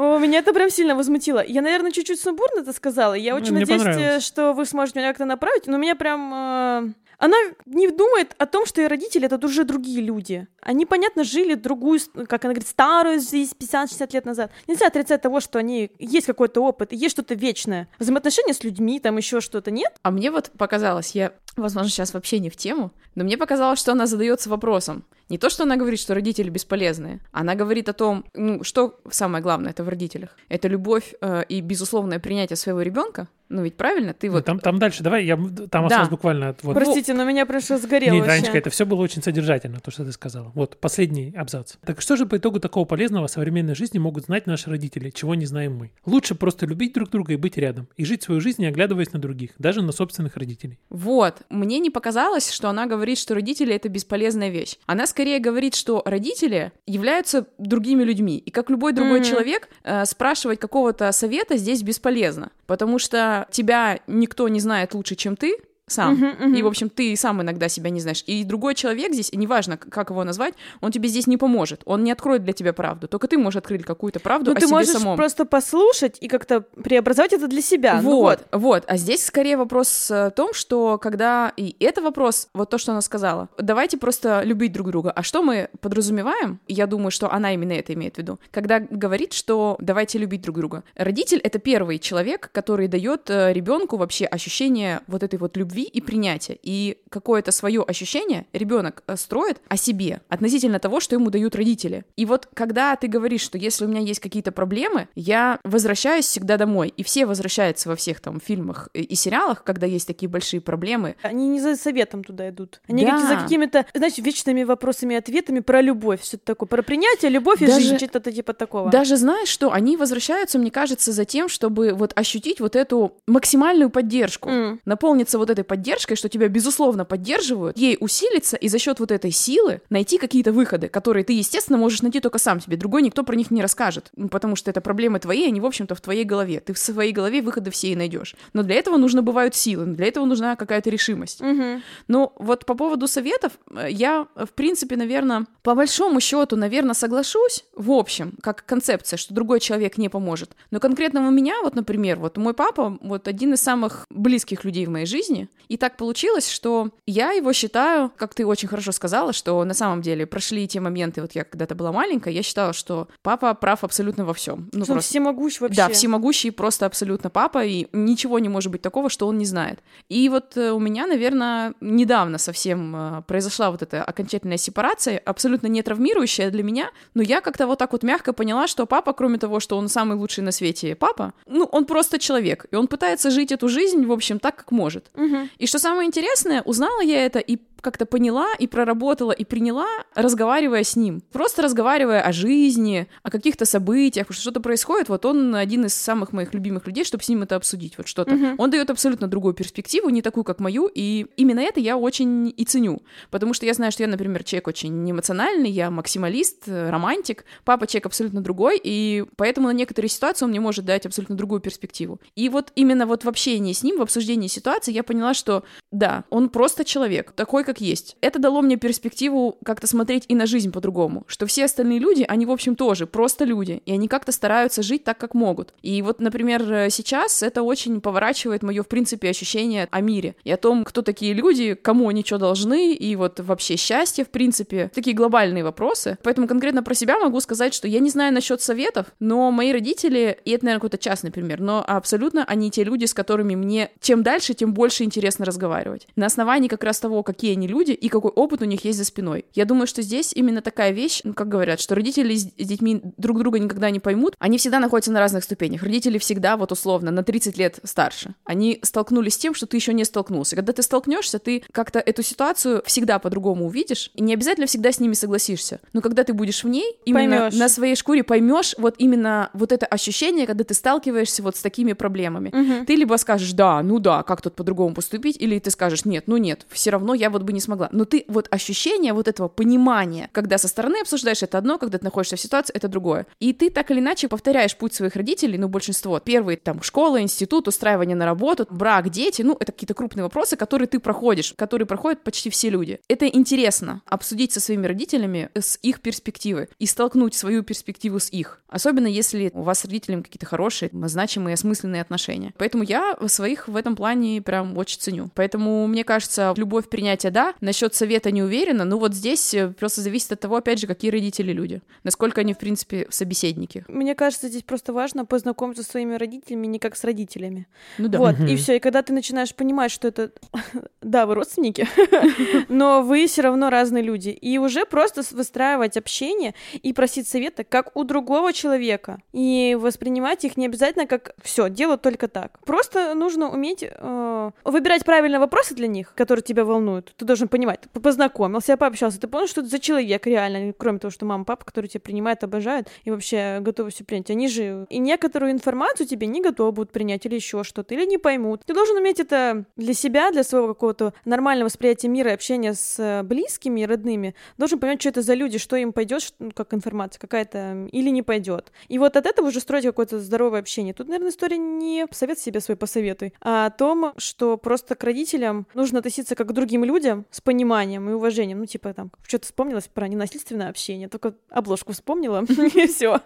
S4: О, меня это прям сильно возмутило. Я, наверное, чуть-чуть сумбурно это сказала. Я очень
S3: Мне
S4: надеюсь, что вы сможете меня как-то направить, но меня прям... Она не думает о том, что ее родители — это уже другие люди. Они, понятно, жили другую, как она говорит, старую жизнь 50-60 лет назад. Нельзя отрицать того, что они есть какой-то опыт, есть что-то вечное. Взаимоотношения с людьми, там еще что-то нет.
S2: А мне вот показалось, я, возможно, сейчас вообще не в тему, но мне показалось, что она задается вопросом. Не то, что она говорит, что родители бесполезные. Она говорит о том, ну, что самое главное это в родителях. Это любовь э, и безусловное принятие своего ребенка. Ну ведь правильно, ты
S3: Ну,
S2: вот...
S3: Там, там дальше, давай, я, там
S2: Да.
S3: осталось буквально... Вот,
S4: Простите, но меня просто сгорело
S3: Нет. Танечка, это все было очень содержательно, то, что ты сказала. Вот, последний абзац. Так что же по итогу такого полезного в современной жизни могут знать наши родители, чего не знаем мы? Лучше просто любить друг друга и быть рядом, и жить свою жизнь, не оглядываясь на других, даже на собственных родителей.
S2: Вот, мне не показалось, что она говорит, что родители — это бесполезная вещь. Она скорее говорит, что родители являются другими людьми. И как любой другой
S4: Мгм.
S2: человек, э, спрашивать какого-то совета здесь бесполезно. Потому что тебя никто не знает лучше, чем ты, сам.
S4: Мгм, мгм.
S2: И, в общем, ты сам иногда себя не знаешь. И другой человек здесь, неважно, как его назвать, он тебе здесь не поможет. Он не откроет для тебя правду. Только ты можешь открыть какую-то правду
S4: Ну,
S2: о
S4: ты
S2: себе
S4: можешь
S2: самом.
S4: просто послушать и как-то преобразовать это для себя. Ну
S2: Вот, вот. А здесь скорее вопрос э, в том, что когда... И это вопрос, вот то, что она сказала. Давайте просто любить друг друга. А что мы подразумеваем? Я думаю, что она именно это имеет в виду. Когда говорит, что давайте любить друг друга. Родитель — это первый человек, который дает ребенку вообще ощущение вот этой вот любви и принятия. И какое-то свое ощущение ребенок э, строит о себе относительно того, что ему дают родители. И вот когда ты говоришь, что если у меня есть какие-то проблемы, я возвращаюсь всегда домой. И все возвращаются во всех там фильмах и и сериалах, когда есть такие большие проблемы.
S4: Они не за советом туда идут. Они
S2: Да.
S4: за какими-то, знаешь, вечными вопросами и ответами про любовь. Что-то такое. Про принятие, любовь и
S2: Даже-
S4: жизнь. Что-то типа такого.
S2: Даже знаешь что, они возвращаются, мне кажется, за тем, чтобы вот ощутить вот эту максимальную поддержку.
S4: М.
S2: наполниться вот этой поддержкой, что тебя безусловно поддерживают, ей усилиться и за счет вот этой силы найти какие-то выходы, которые ты, естественно, можешь найти только сам себе. Другой никто про них не расскажет, потому что это проблемы твои, они, в общем-то, в твоей голове. Ты в своей голове выходы все и найдешь. Но для этого нужно бывают силы, для этого нужна какая-то решимость.
S4: Мгм.
S2: Ну, вот по поводу советов, э, я, э, в принципе, наверное, по большому счету, наверное, соглашусь, в общем, как концепция, что другой человек не поможет. Но конкретно у меня, вот, например, вот мой папа, вот один из самых близких людей в моей жизни, И так получилось, что я его считаю, как ты очень хорошо сказала, что на самом деле прошли те моменты, вот я когда-то была маленькая, я считала, что папа прав абсолютно во всем.
S4: Ну, что просто... всемогущ вообще.
S2: Да, всемогущий просто абсолютно папа, и ничего не может быть такого, что он не знает. И вот э, у меня, наверное, недавно совсем э, произошла вот эта окончательная сепарация, абсолютно не травмирующая для меня, но я как-то вот так вот мягко поняла, что папа, кроме того, что он самый лучший на свете папа, ну, он просто человек, и он пытается жить эту жизнь, в общем, так, как может.
S4: Угу.
S2: И что самое интересное, узнала я это и как-то поняла и проработала и приняла, разговаривая с ним. Просто разговаривая о жизни, о каких-то событиях, что что-то происходит. Вот он один из самых моих любимых людей, чтобы с ним это обсудить. Вот что-то.
S4: Uh-huh.
S2: Он дает абсолютно другую перспективу, не такую, как мою. И именно это я очень и ценю. Потому что я знаю, что я, например, человек очень эмоциональный, я максималист, романтик. Папа человек абсолютно другой. И поэтому на некоторые ситуации он мне может дать абсолютно другую перспективу. И вот именно вот в общении с ним, в обсуждении ситуации, я поняла, что да, он просто человек, такой, как есть. Это дало мне перспективу как-то смотреть и на жизнь по-другому, что все остальные люди, они, в общем, тоже просто люди, и они как-то стараются жить так, как могут. И вот, например, сейчас это очень поворачивает мое, в принципе, ощущение о мире и о том, кто такие люди, кому они что должны, и вот вообще счастье, в принципе, такие глобальные вопросы. Поэтому конкретно про себя могу сказать, что я не знаю насчет советов, но мои родители, и это, наверное, какой-то частный пример, но абсолютно они те люди, с которыми мне чем дальше, тем больше интересно разговаривать. На основании как раз того, какие они люди, и какой опыт у них есть за спиной. Я думаю, что здесь именно такая вещь, ну, как говорят, что родители с детьми друг друга никогда не поймут, они всегда находятся на разных ступенях. Родители всегда, вот условно, на 30 лет старше. Они столкнулись с тем, что ты еще не столкнулся. Когда ты столкнешься, ты как-то эту ситуацию всегда по-другому увидишь, и не обязательно всегда с ними согласишься. Но когда ты будешь в ней, именно поймёшь. на своей шкуре поймешь вот именно вот это ощущение, когда ты сталкиваешься вот с такими проблемами.
S4: Угу.
S2: Ты либо скажешь, да, ну да, как тут по-другому поступить, или ты скажешь, нет, ну нет, все равно я вот бы не смогла но ты вот ощущение вот этого понимания, когда со стороны обсуждаешь, это одно, когда ты находишься в ситуации, это другое. И ты так или иначе повторяешь путь своих родителей, ну, большинство. Первый, там, школа, институт, устраивание на работу, брак, дети, ну, это какие-то крупные вопросы, которые ты проходишь, которые проходят почти все люди. Это интересно, обсудить со своими родителями с их перспективы и столкнуть свою перспективу с их. Особенно если у вас с родителями какие-то хорошие, значимые, осмысленные отношения. Поэтому я своих в этом плане прям очень ценю. Поэтому, мне кажется, любовь принятия, да, насчет совета не уверена, но вот здесь э, просто зависит от того, опять же, какие родители люди, насколько они, в принципе, собеседники.
S4: Мне кажется, здесь просто важно познакомиться со своими родителями не как с родителями.
S2: Ну да.
S4: Вот, и все. И когда ты начинаешь понимать, что это... да, вы родственники, но вы все равно разные люди. И уже просто выстраивать общение и просить совета как у другого человека. И воспринимать их не обязательно как все, дело только так. Просто нужно уметь э, выбирать правильные вопросы для них, которые тебя волнуют. Ты должен понимать, понимать, познакомился, пообщался, ты понял, что это за человек реально, кроме того, что мама, папа, которые тебя принимают, обожают и вообще готовы все принять, они же и некоторую информацию тебе не готовы будут принять или еще что-то, или не поймут. Ты должен уметь это для себя, для своего какого-то нормального восприятия мира и общения с э, близкими и родными, должен понять, что это за люди, что им пойдет, ну, как информация какая-то, или не пойдет. И вот от этого уже строить какое-то здоровое общение. Тут, наверное, история не совет себе свой посоветуй, а о том, что просто к родителям нужно относиться как к другим людям с пониманием и уважением. Ну, типа там, что-то вспомнилось про ненасильственное общение, только обложку вспомнила, и все.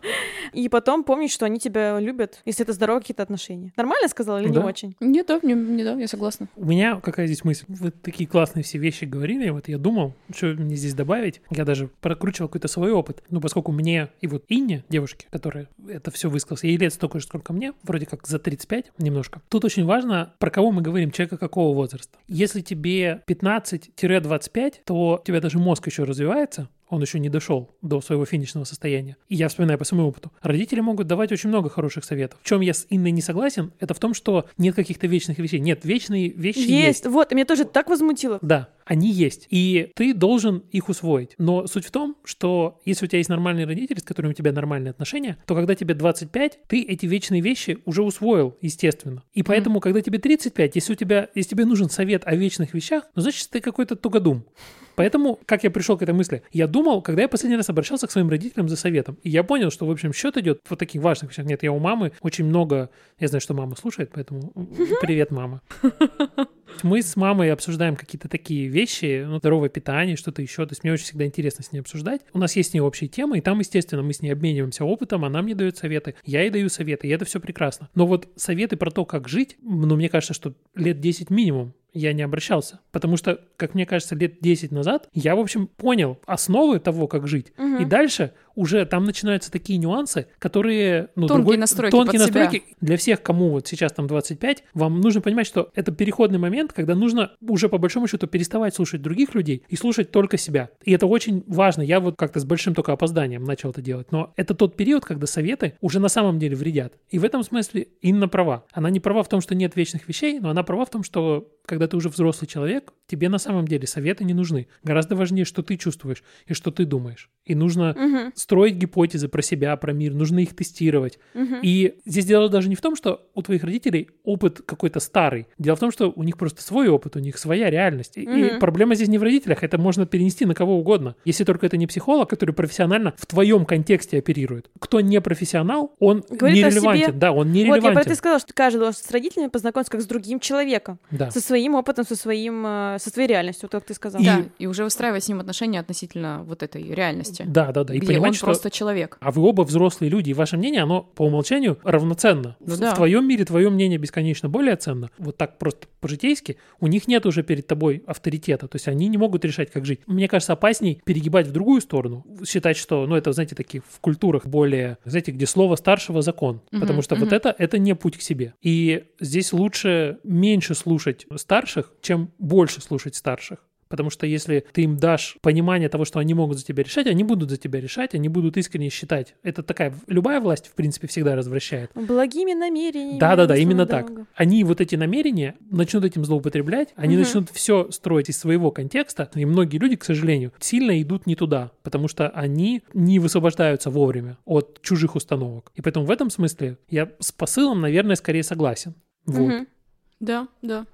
S4: И потом помнить, что они тебя любят, если это здоровые какие-то отношения. Нормально сказала или не очень?
S2: Нет, да, не, не да, я согласна.
S3: У меня какая здесь мысль? Вы такие классные все вещи говорили, вот я думал, что мне здесь добавить. Я даже прокручивал какой-то свой опыт. Ну, поскольку мне и вот Инне, девушке, которая это все высказалась, ей лет столько же, сколько мне, вроде как за 35 немножко. Тут очень важно, про кого мы говорим, человека какого возраста. Если тебе 15 25, то у тебя даже мозг еще развивается, он еще не дошел до своего финишного состояния. И я вспоминаю по своему опыту. Родители могут давать очень много хороших советов. В чем я с Инной не согласен, это в том, что нет каких-то вечных вещей. Нет, вечные вещи есть. Есть,
S4: вот, меня тоже так возмутило.
S3: Да, они есть. И ты должен их усвоить. Но суть в том, что если у тебя есть нормальные родители, с которыми у тебя нормальные отношения, то когда тебе 25, ты эти вечные вещи уже усвоил, естественно. И поэтому, mm. когда тебе 35, если у тебя, если тебе нужен совет о вечных вещах, ну, значит, ты какой-то тугодум. Поэтому, как я пришел к этой мысли? Я думал, когда я последний раз обращался к своим родителям за советом, и я понял, что, в общем, счет идет по таких важных вещах. Нет, я у мамы очень много... Я знаю, что мама слушает, поэтому привет, мама. Мы с мамой обсуждаем какие-то такие вещи, ну, здоровое питание, что-то еще. То есть мне очень всегда интересно с ней обсуждать. У нас есть с ней общие темы, и там, естественно, мы с ней обмениваемся опытом, она мне дает советы, я ей даю советы, и это все прекрасно. Но вот советы про то, как жить, ну, мне кажется, что лет 10 минимум я не обращался. Потому что, как мне кажется, лет 10 назад я, в общем, понял основы того, как жить.
S4: Мгм.
S3: И дальше уже там начинаются такие нюансы, которые... Ну,
S2: Тонкие
S3: другой-
S2: настройки
S3: Тонкие
S2: под себя.
S3: настройки. Для всех, кому вот сейчас там 25, вам нужно понимать, что это переходный момент, когда нужно уже по большому счету переставать слушать других людей и слушать только себя. И это очень важно. Я вот как-то с большим только опозданием начал это делать. Но это тот период, когда советы уже на самом деле вредят. И в этом смысле Инна права. Она не права в том, что нет вечных вещей, но она права в том, что когда ты уже взрослый человек, тебе на самом деле советы не нужны. Гораздо важнее, что ты чувствуешь и что ты думаешь. И нужно
S4: Мгм.
S3: Строить гипотезы про себя, про мир, нужно их тестировать.
S4: Мгм.
S3: И здесь дело даже не в том, что у твоих родителей опыт какой-то старый. Дело в том, что у них просто свой опыт, у них своя реальность. И, и
S4: Мгм.
S3: проблема здесь не в родителях, это можно перенести на кого угодно. Если только это не психолог, который профессионально в твоем контексте оперирует. Кто не профессионал, он
S4: Говорит
S3: нерелевантен.
S4: себе.
S3: Да, он
S4: Вот я про это и
S3: нерелевантен.
S4: сказала, что каждый должен с родителями познакомиться как с другим человеком,
S3: да.
S4: со своим опытом, со своим, э, со своей реальностью, вот как ты сказала.
S3: И-
S2: Да, и уже выстраивать с ним отношения относительно вот этой реальности.
S3: Да, да, да. И
S2: где
S3: понимать,
S2: он
S3: что
S2: просто человек.
S3: А вы оба взрослые люди, и ваше мнение, оно по умолчанию равноценно.
S2: Ну
S3: в,
S2: да.
S3: в твоем мире твое мнение бесконечно более ценно. Вот так просто по-житейски. У них нет уже перед тобой авторитета. То есть они не могут решать, как жить. Мне кажется, опасней перегибать в другую сторону. Считать, что, ну, это, знаете, такие в культурах более, знаете, где слово старшего закон.
S2: Мгм,
S3: Потому что вот
S2: мгм.
S3: это, это не путь к себе. И здесь лучше меньше слушать старших, чем больше слушать старших. Потому что если ты им дашь понимание того, что они могут за тебя решать, они будут за тебя решать, они будут искренне считать. Это такая, любая власть, в принципе, всегда развращает.
S4: Благими намерениями.
S3: Да-да-да,
S4: на
S3: именно
S4: слово
S3: так.
S4: дорога.
S3: Они вот эти намерения начнут этим злоупотреблять, они
S4: Мгм.
S3: начнут все строить из своего контекста, и многие люди, к сожалению, сильно идут не туда, потому что они не высвобождаются вовремя от чужих установок. И поэтому в этом смысле я с посылом, наверное, скорее согласен. Вот.
S4: Мгм.
S2: Да, да.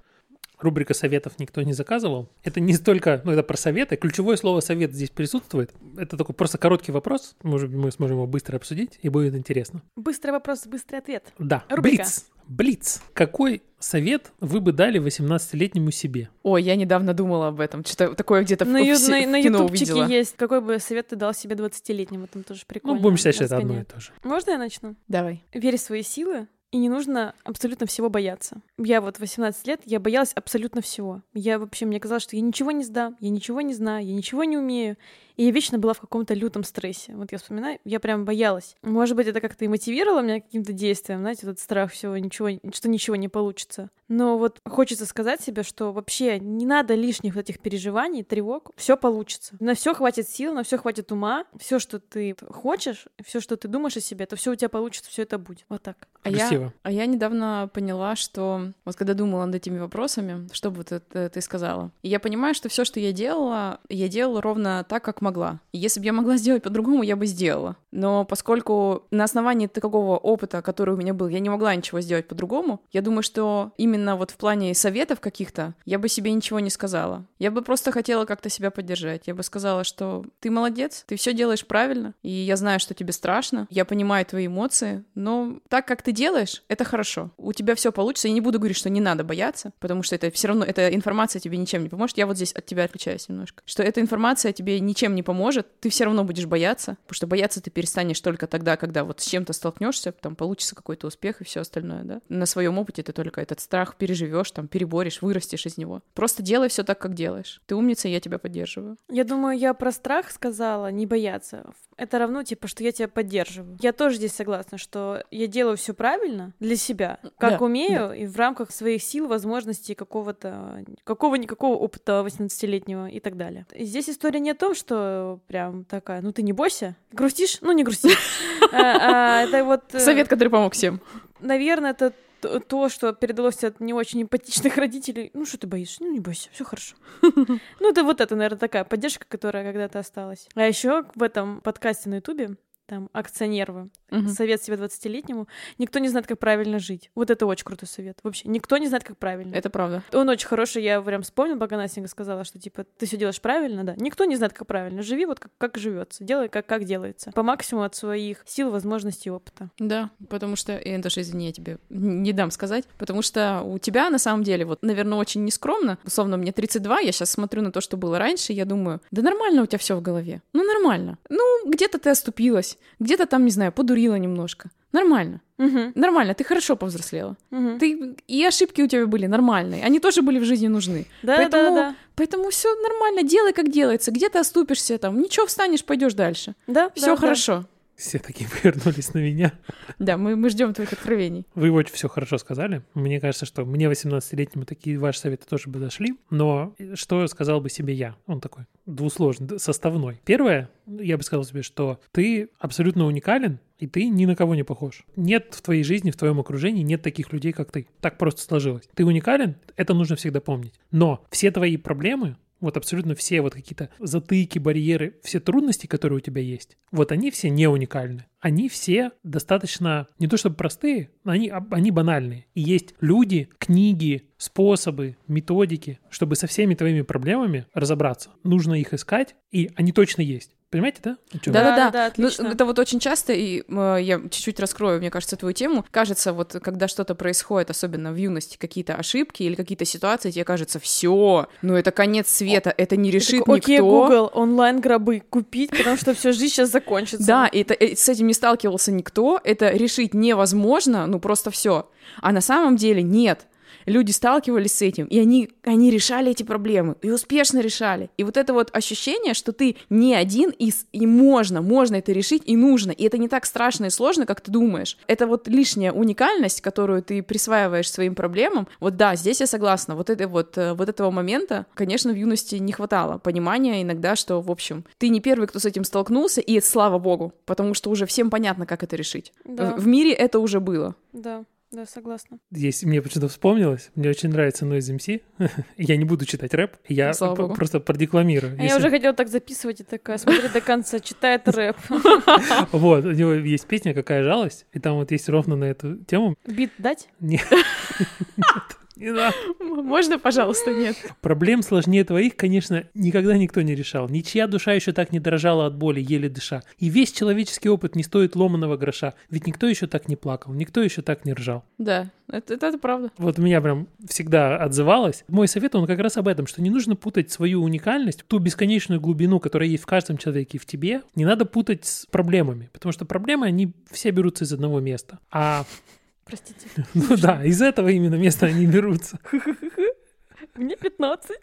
S3: Рубрика советов никто не заказывал. Это не столько, ну это про советы. Ключевое слово совет здесь присутствует. Это такой просто короткий вопрос. Может быть, мы сможем его быстро обсудить, и будет интересно.
S4: Быстрый вопрос, быстрый ответ.
S3: Да,
S4: Рубрика.
S3: Блиц. Блиц. Какой совет вы бы дали 18-летнему себе?
S2: Ой, я недавно думала об этом. Что-то такое где-то в,
S4: На, ю-
S2: в,
S4: на,
S2: в
S4: на
S2: кино
S4: ютубчике
S2: увидела.
S4: есть. Какой бы совет ты дал себе 20-летнему? Там тоже прикольно.
S3: Ну, будем считать, что это одно и то же.
S4: Можно я начну?
S2: Давай.
S4: Верь в свои силы, и не нужно абсолютно всего бояться. Я вот 18 лет, я боялась абсолютно всего. Я вообще, мне казалось, что я ничего не сдам, я ничего не знаю, я ничего не умею. И я вечно была в каком-то лютом стрессе. Вот я вспоминаю, я прям боялась. Может быть, это как-то и мотивировало меня каким-то действием, знаете, этот страх всего, ничего, что ничего не получится. Но вот хочется сказать себе, что вообще не надо лишних вот этих переживаний, тревог. Все получится. На все хватит сил, на все хватит ума. Все, что ты хочешь, все, что ты думаешь о себе, то все у тебя получится, все это будет. Вот так.
S2: А я,
S3: Красиво.
S2: а я недавно поняла, что вот когда думала над этими вопросами, что бы ты, ты- ты сказала, и я понимаю, что все, что я делала, я делала ровно так, как могла. И если бы я могла сделать по-другому, я бы сделала. Но поскольку на основании такого опыта, который у меня был, я не могла ничего сделать по-другому, я думаю, что именно вот в плане советов каких-то я бы себе ничего не сказала. Я бы просто хотела как-то себя поддержать. Я бы сказала, что ты молодец, ты все делаешь правильно, и я знаю, что тебе страшно, я понимаю твои эмоции, но так, как ты делаешь, это хорошо. У тебя все получится. Я не буду говорить, что не надо бояться, потому что это все равно, эта информация тебе ничем не поможет. Я вот здесь от тебя отличаюсь немножко. Что эта информация тебе ничем не поможет, ты все равно будешь бояться, потому что бояться ты перестанешь только тогда, когда вот с чем-то столкнешься, там получится какой-то успех и все остальное, да. На своем опыте ты только этот страх переживешь, там переборешь, вырастешь из него. Просто делай все так, как делаешь. Ты умница, я тебя поддерживаю.
S4: Я думаю, я про страх сказала, не бояться. Это равно, типа, что я тебя поддерживаю. Я тоже здесь согласна, что я делаю все правильно для себя, как
S2: Да,
S4: умею, и в рамках своих сил, возможностей, какого-то, какого-никакого опыта 18-летнего и так далее. И здесь история не о том, что прям такая, ну ты не бойся, грустишь, ну не грусти. А, а, Это вот... э,
S2: Совет, который помог всем.
S4: Наверное, это то, что передалось от не очень эмпатичных родителей. Ну, что ты боишься? Ну, не бойся, все хорошо. Ну, это вот это, наверное, такая поддержка, которая когда-то осталась. А еще в этом подкасте на Ютубе там акция нервы.
S2: Мгм.
S4: Совет себе 20-летнему. Никто не знает, как правильно жить. Вот это очень крутой совет. Вообще, никто не знает, как правильно.
S2: Это правда.
S4: Он очень хороший, я прям вспомнил, Настенька сказала, что типа ты все делаешь правильно, да. Никто не знает, как правильно. Живи вот как, как живется, делай как, как делается. По максимуму от своих сил, возможностей и опыта.
S2: Да, потому что, и даже извини, я тебе не дам сказать, потому что у тебя на самом деле, вот, наверное, очень нескромно, условно, мне 32, я сейчас смотрю на то, что было раньше, я думаю, да нормально у тебя все в голове, ну нормально, ну где-то ты оступилась, где-то там, не знаю, подурила немножко, Нормально.
S4: Мгм,
S2: Нормально, ты хорошо повзрослела.
S4: мгм.
S2: Ты и ошибки у тебя были нормальные. Они тоже были в жизни нужны.
S4: Да,
S2: поэтому-
S4: да, да.
S2: Поэтому все нормально, делай как делается. Где ты оступишься там, ничего встанешь, пойдешь дальше.
S4: Да,
S2: Все
S4: да, да.
S3: Все такие повернулись на меня.
S2: Да, мы, мы ждем твоих откровений.
S3: Вы очень все хорошо сказали. Мне кажется, что мне 18-летнему такие ваши советы тоже бы зашли. Но что сказал бы себе я? Он такой двусложный, составной. Первое, я бы сказал себе, что ты абсолютно уникален, и ты ни на кого не похож. Нет в твоей жизни, в твоем окружении, нет таких людей, как ты. Так просто сложилось. Ты уникален, это нужно всегда помнить. Но все твои проблемы, вот абсолютно все вот какие-то затыки, барьеры, все трудности, которые у тебя есть, вот они все не уникальны. Они все достаточно, не то чтобы простые, но они, они банальные. И есть люди, книги, способы, методики, чтобы со всеми твоими проблемами разобраться. Нужно их искать, и они точно есть. Понимаете, да?
S2: Да-да-да.
S4: да,
S2: Ну,
S4: отлично.
S2: это вот очень часто, и э, я чуть-чуть раскрою, мне кажется, твою тему. Кажется, вот когда что-то происходит, особенно в юности, какие-то ошибки или какие-то ситуации, тебе кажется, все, ну это конец света, это не решит
S4: такой, Окей,
S2: никто.
S4: Google, онлайн-гробы купить, потому что всю жизнь сейчас закончится.
S2: Да, и это, и с этим не сталкивался никто, это решить невозможно, ну просто все. А на самом деле нет. Люди сталкивались с этим, и они, они решали эти проблемы, и успешно решали. И вот это вот ощущение, что ты не один, и, и можно, можно это решить, и нужно. И это не так страшно и сложно, как ты думаешь. Это вот лишняя уникальность, которую ты присваиваешь своим проблемам. Вот да, здесь я согласна. Вот, это вот, э, вот этого момента, конечно, в юности не хватало понимания иногда, что, в общем, ты не первый, кто с этим столкнулся, и слава богу, потому что уже всем понятно, как это решить.
S4: Да.
S2: В мире это уже было.
S4: Да, да, согласна.
S3: Есть, мне почему-то вспомнилось, мне очень нравится Noise MC. я не буду читать рэп, я
S2: Ну,
S3: просто продекламирую.
S4: А я
S3: Если-
S4: уже хотела так записывать и такая, смотри до конца, читает рэп.
S3: Вот, у него есть песня «Какая жалость», и там вот есть ровно на эту тему.
S4: Бит дать?
S3: Нет, не надо.
S2: Можно, пожалуйста, нет?
S3: Проблем сложнее твоих, конечно, никогда никто не решал. Ничья душа еще так не дрожала от боли, еле дыша. И весь человеческий опыт не стоит ломаного гроша. Ведь никто еще так не плакал, никто еще так не ржал.
S2: Да, это, это, это правда.
S3: Вот у меня прям всегда отзывалось. Мой совет, он как раз об этом, что не нужно путать свою уникальность, ту бесконечную глубину, которая есть в каждом человеке и в тебе, не надо путать с проблемами, потому что проблемы, они все берутся из одного места. А,
S4: Простите.
S3: ну да, из этого именно места они берутся.
S4: Мне 15.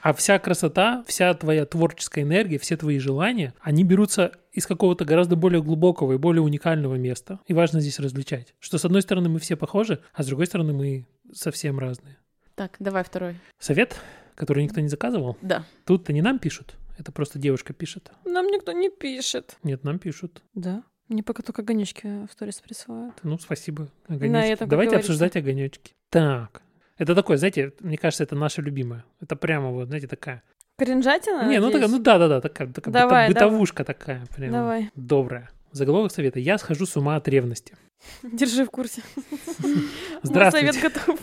S3: А вся красота, вся твоя творческая энергия, все твои желания, они берутся из какого-то гораздо более глубокого и более уникального места. И важно здесь различать, что с одной стороны мы все похожи, а с другой стороны мы совсем разные.
S2: Так, давай второй.
S3: Совет, который никто не заказывал,
S2: Да.
S3: тут-то не нам пишут, это просто девушка пишет.
S4: Нам никто не пишет.
S3: Нет, нам пишут.
S4: Да? Мне пока только огонечки в сторис присылают.
S3: Ну, спасибо. Огонечки.
S4: как
S3: Давайте обсуждать огонечки. Так. Это такое, знаете, мне кажется, это наша любимая. Это прямо вот, знаете, такая.
S4: Кринжатина?
S3: не, ну такая, ну да, да, да, такая, такая
S4: Давай,
S3: бытовушка такая, прям
S4: Давай.
S3: добрая. Заголовок совета. Я схожу с ума от ревности.
S4: Держи в курсе.
S3: Здравствуйте.
S4: Совет готов.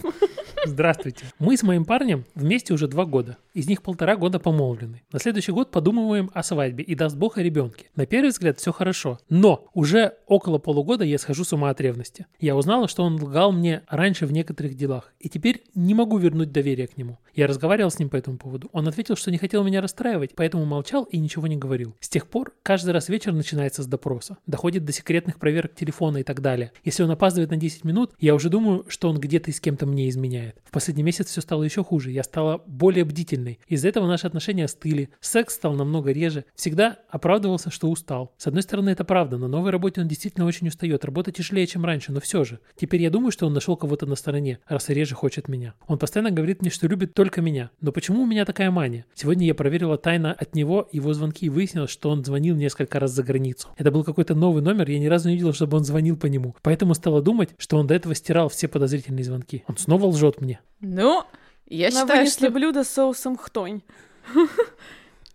S3: Здравствуйте. Мы с моим парнем вместе уже два года. Из них полтора года помолвлены. На следующий год подумываем о свадьбе и даст бог о ребенке. На первый взгляд все хорошо. Но уже около полугода я схожу с ума от ревности. Я узнала, что он лгал мне раньше в некоторых делах. И теперь не могу вернуть доверие к нему. Я разговаривал с ним по этому поводу. Он ответил, что не хотел меня расстраивать, поэтому молчал и ничего не говорил. С тех пор каждый раз вечер начинается с допроса. Доходит до секретных проверок телефона и так далее. Если он опаздывает на 10 минут, я уже думаю, что он где-то и с кем-то мне изменяет. В последний месяц все стало еще хуже. Я стала более бдительной. Из-за этого наши отношения остыли. Секс стал намного реже. Всегда оправдывался, что устал. С одной стороны, это правда. На новой работе он действительно очень устает. Работа тяжелее, чем раньше, но все же. Теперь я думаю, что он нашел кого-то на стороне, раз реже хочет меня. Он постоянно говорит мне, что любит только меня. Но почему у меня такая мания? Сегодня я проверила тайно от него его звонки и выяснилось, что он звонил несколько раз за границу. Это был какой-то новый номер, я ни разу не видел, чтобы он звонил по нему. Поэтому стала думать, что он до этого стирал все подозрительные звонки. Он снова лжет мне.
S2: Ну, я
S4: На
S2: считаю, что...
S4: блюдо с соусом хтонь.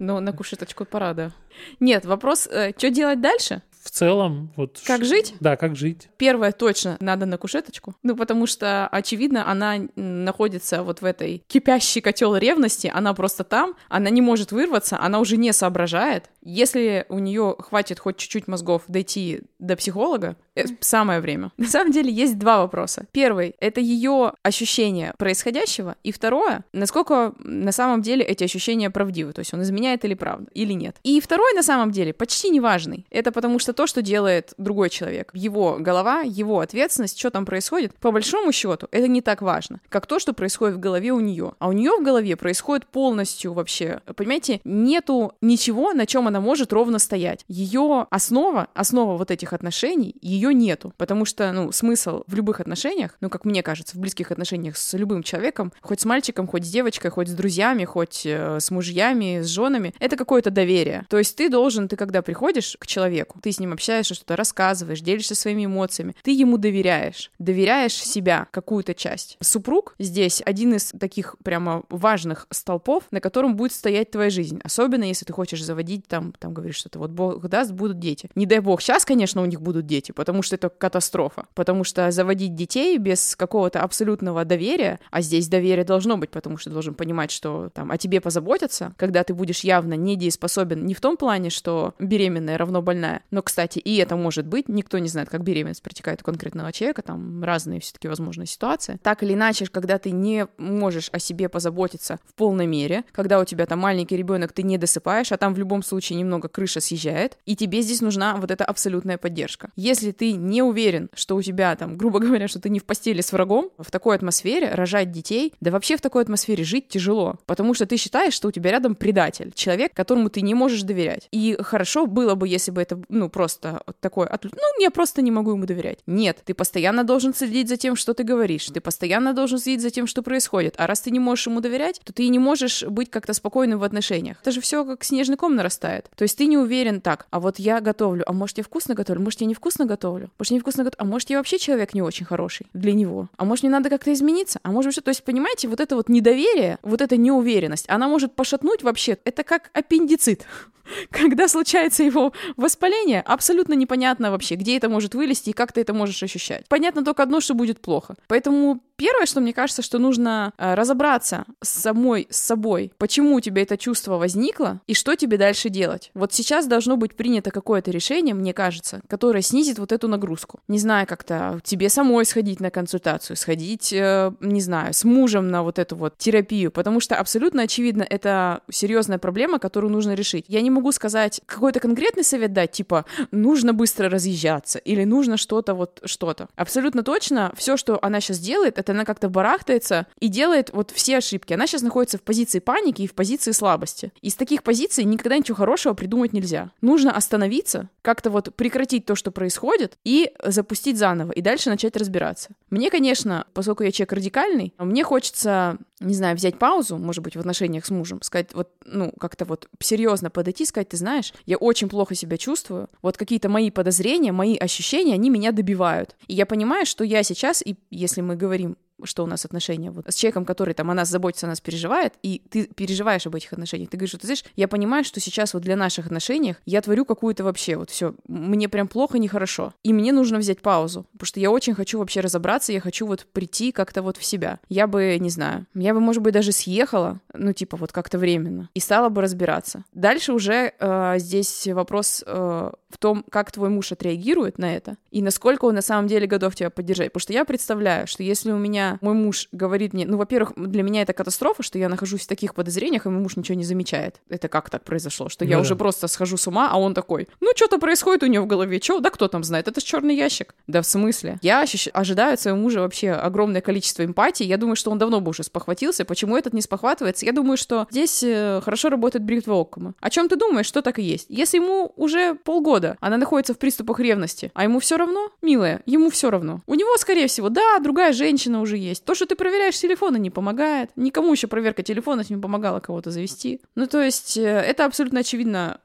S2: Ну, на кушеточку пора, да. Нет, вопрос, что делать дальше?
S3: В целом, вот...
S2: Как
S3: ш-
S2: жить?
S3: Да, как жить.
S2: Первое точно надо на кушеточку. Ну, потому что, очевидно, она находится вот в этой кипящей котел ревности, она просто там, она не может вырваться, она уже не соображает. Если у нее хватит хоть чуть-чуть мозгов дойти до психолога, самое время. На самом деле есть два вопроса. Первый — это ее ощущение происходящего, и второе — насколько на самом деле эти ощущения правдивы, то есть он изменяет или правда, или нет. И второй, на самом деле, почти неважный. Это потому что то, что делает другой человек, его голова, его ответственность, что там происходит, по большому счету, это не так важно, как то, что происходит в голове у нее. А у нее в голове происходит полностью вообще, понимаете, нету ничего, на чем она может ровно стоять. Ее основа, основа вот этих отношений, ее нету. Потому что, ну, смысл в любых отношениях, ну, как мне кажется, в близких отношениях с любым человеком, хоть с мальчиком, хоть с девочкой, хоть с друзьями, хоть э, с мужьями, с женами, это какое-то доверие. То есть ты должен, ты когда приходишь к человеку, ты с ним общаешься, что-то рассказываешь, делишься своими эмоциями, ты ему доверяешь, доверяешь себя, какую-то часть. Супруг здесь один из таких прямо важных столпов, на котором будет стоять твоя жизнь, особенно если ты хочешь заводить там, там говоришь что-то, вот Бог даст, будут дети. Не дай Бог, сейчас, конечно, у них будут дети, потому что это катастрофа, потому что заводить детей без какого-то абсолютного доверия, а здесь доверие должно быть, потому что ты должен понимать, что там о тебе позаботятся, когда ты будешь явно недееспособен не в том плане, что беременная равно больная, но, кстати, и это может быть, никто не знает, как беременность протекает у конкретного человека, там разные все-таки возможные ситуации. Так или иначе, когда ты не можешь о себе позаботиться в полной мере, когда у тебя там маленький ребенок, ты не досыпаешь, а там в любом случае немного крыша съезжает, и тебе здесь нужна вот эта абсолютная поддержка. Если ты не уверен, что у тебя там, грубо говоря, что ты не в постели с врагом, в такой атмосфере рожать детей, да вообще в такой атмосфере жить тяжело, потому что ты считаешь, что у тебя рядом предатель, человек, которому ты не можешь доверять. И хорошо было бы, если бы это, ну, просто такой, ну, я просто не могу ему доверять. Нет, ты постоянно должен следить за тем, что ты говоришь, ты постоянно должен следить за тем, что происходит. А раз ты не можешь ему доверять, то ты не можешь быть как-то спокойным в отношениях. Это же все как снежный ком нарастает. То есть ты не уверен так, а вот я готовлю, а может я вкусно готовлю, может я невкусно готовлю, может я невкусно готовлю, а может я вообще человек не очень хороший для него, а может мне надо как-то измениться, а может что, то есть понимаете, вот это вот недоверие, вот эта неуверенность, она может пошатнуть вообще, это как аппендицит. Когда случается его воспаление, абсолютно непонятно вообще, где это может вылезти и как ты это можешь ощущать. Понятно только одно, что будет плохо. Поэтому первое, что мне кажется, что нужно э, разобраться с самой, с собой, почему у тебя это чувство возникло и что тебе дальше делать. Вот сейчас должно быть принято какое-то решение, мне кажется, которое снизит вот эту нагрузку. Не знаю, как-то тебе самой сходить на консультацию, сходить, э, не знаю, с мужем на вот эту вот терапию, потому что абсолютно очевидно, это серьезная проблема, которую нужно решить. Я не могу сказать какой-то конкретный совет дать, типа нужно быстро разъезжаться или нужно что-то вот что-то. Абсолютно точно все, что она сейчас делает, это она как-то барахтается и делает вот все ошибки. Она сейчас находится в позиции паники и в позиции слабости. Из таких позиций никогда ничего хорошего придумать нельзя. Нужно остановиться, как-то вот прекратить то, что происходит, и запустить заново, и дальше начать разбираться. Мне, конечно, поскольку я человек радикальный, мне хочется, не знаю, взять паузу, может быть, в отношениях с мужем, сказать вот, ну, как-то вот серьезно подойти, сказать, ты знаешь, я очень плохо себя чувствую, вот какие-то мои подозрения, мои ощущения, они меня добивают. И я понимаю, что я сейчас, и если мы говорим что у нас отношения вот с человеком, который там о нас заботится, о нас переживает, и ты переживаешь об этих отношениях, ты говоришь, что ты знаешь, я понимаю, что сейчас вот для наших отношений я творю какую-то вообще вот все, мне прям плохо, нехорошо, и мне нужно взять паузу, потому что я очень хочу вообще разобраться, я хочу вот прийти как-то вот в себя. Я бы, не знаю, я бы, может быть, даже съехала, ну, типа вот как-то временно, и стала бы разбираться. Дальше уже э, здесь вопрос э, в том, как твой муж отреагирует на это, и насколько он на самом деле готов тебя поддержать. Потому что я представляю, что если у меня мой муж говорит мне, ну, во-первых, для меня это катастрофа, что я нахожусь в таких подозрениях, и мой муж ничего не замечает. Это как так произошло? Что ну, я да. уже просто схожу с ума, а он такой, ну, что-то происходит у него в голове, что? Да кто там знает? Это же черный ящик. Да в смысле? Я ощущ... ожидаю от своего мужа вообще огромное количество эмпатии. Я думаю, что он давно бы уже спохватился. Почему этот не спохватывается? Я думаю, что здесь э, хорошо работает бритва Оккома. О чем ты думаешь, что так и есть? Если ему уже полгода, она находится в приступах ревности, а ему все равно, милая, ему все равно. У него, скорее всего, да, другая женщина уже есть. То, что ты проверяешь телефоны, не помогает. Никому еще проверка телефона не помогала кого-то завести. Ну, то есть, э, это абсолютно очевидно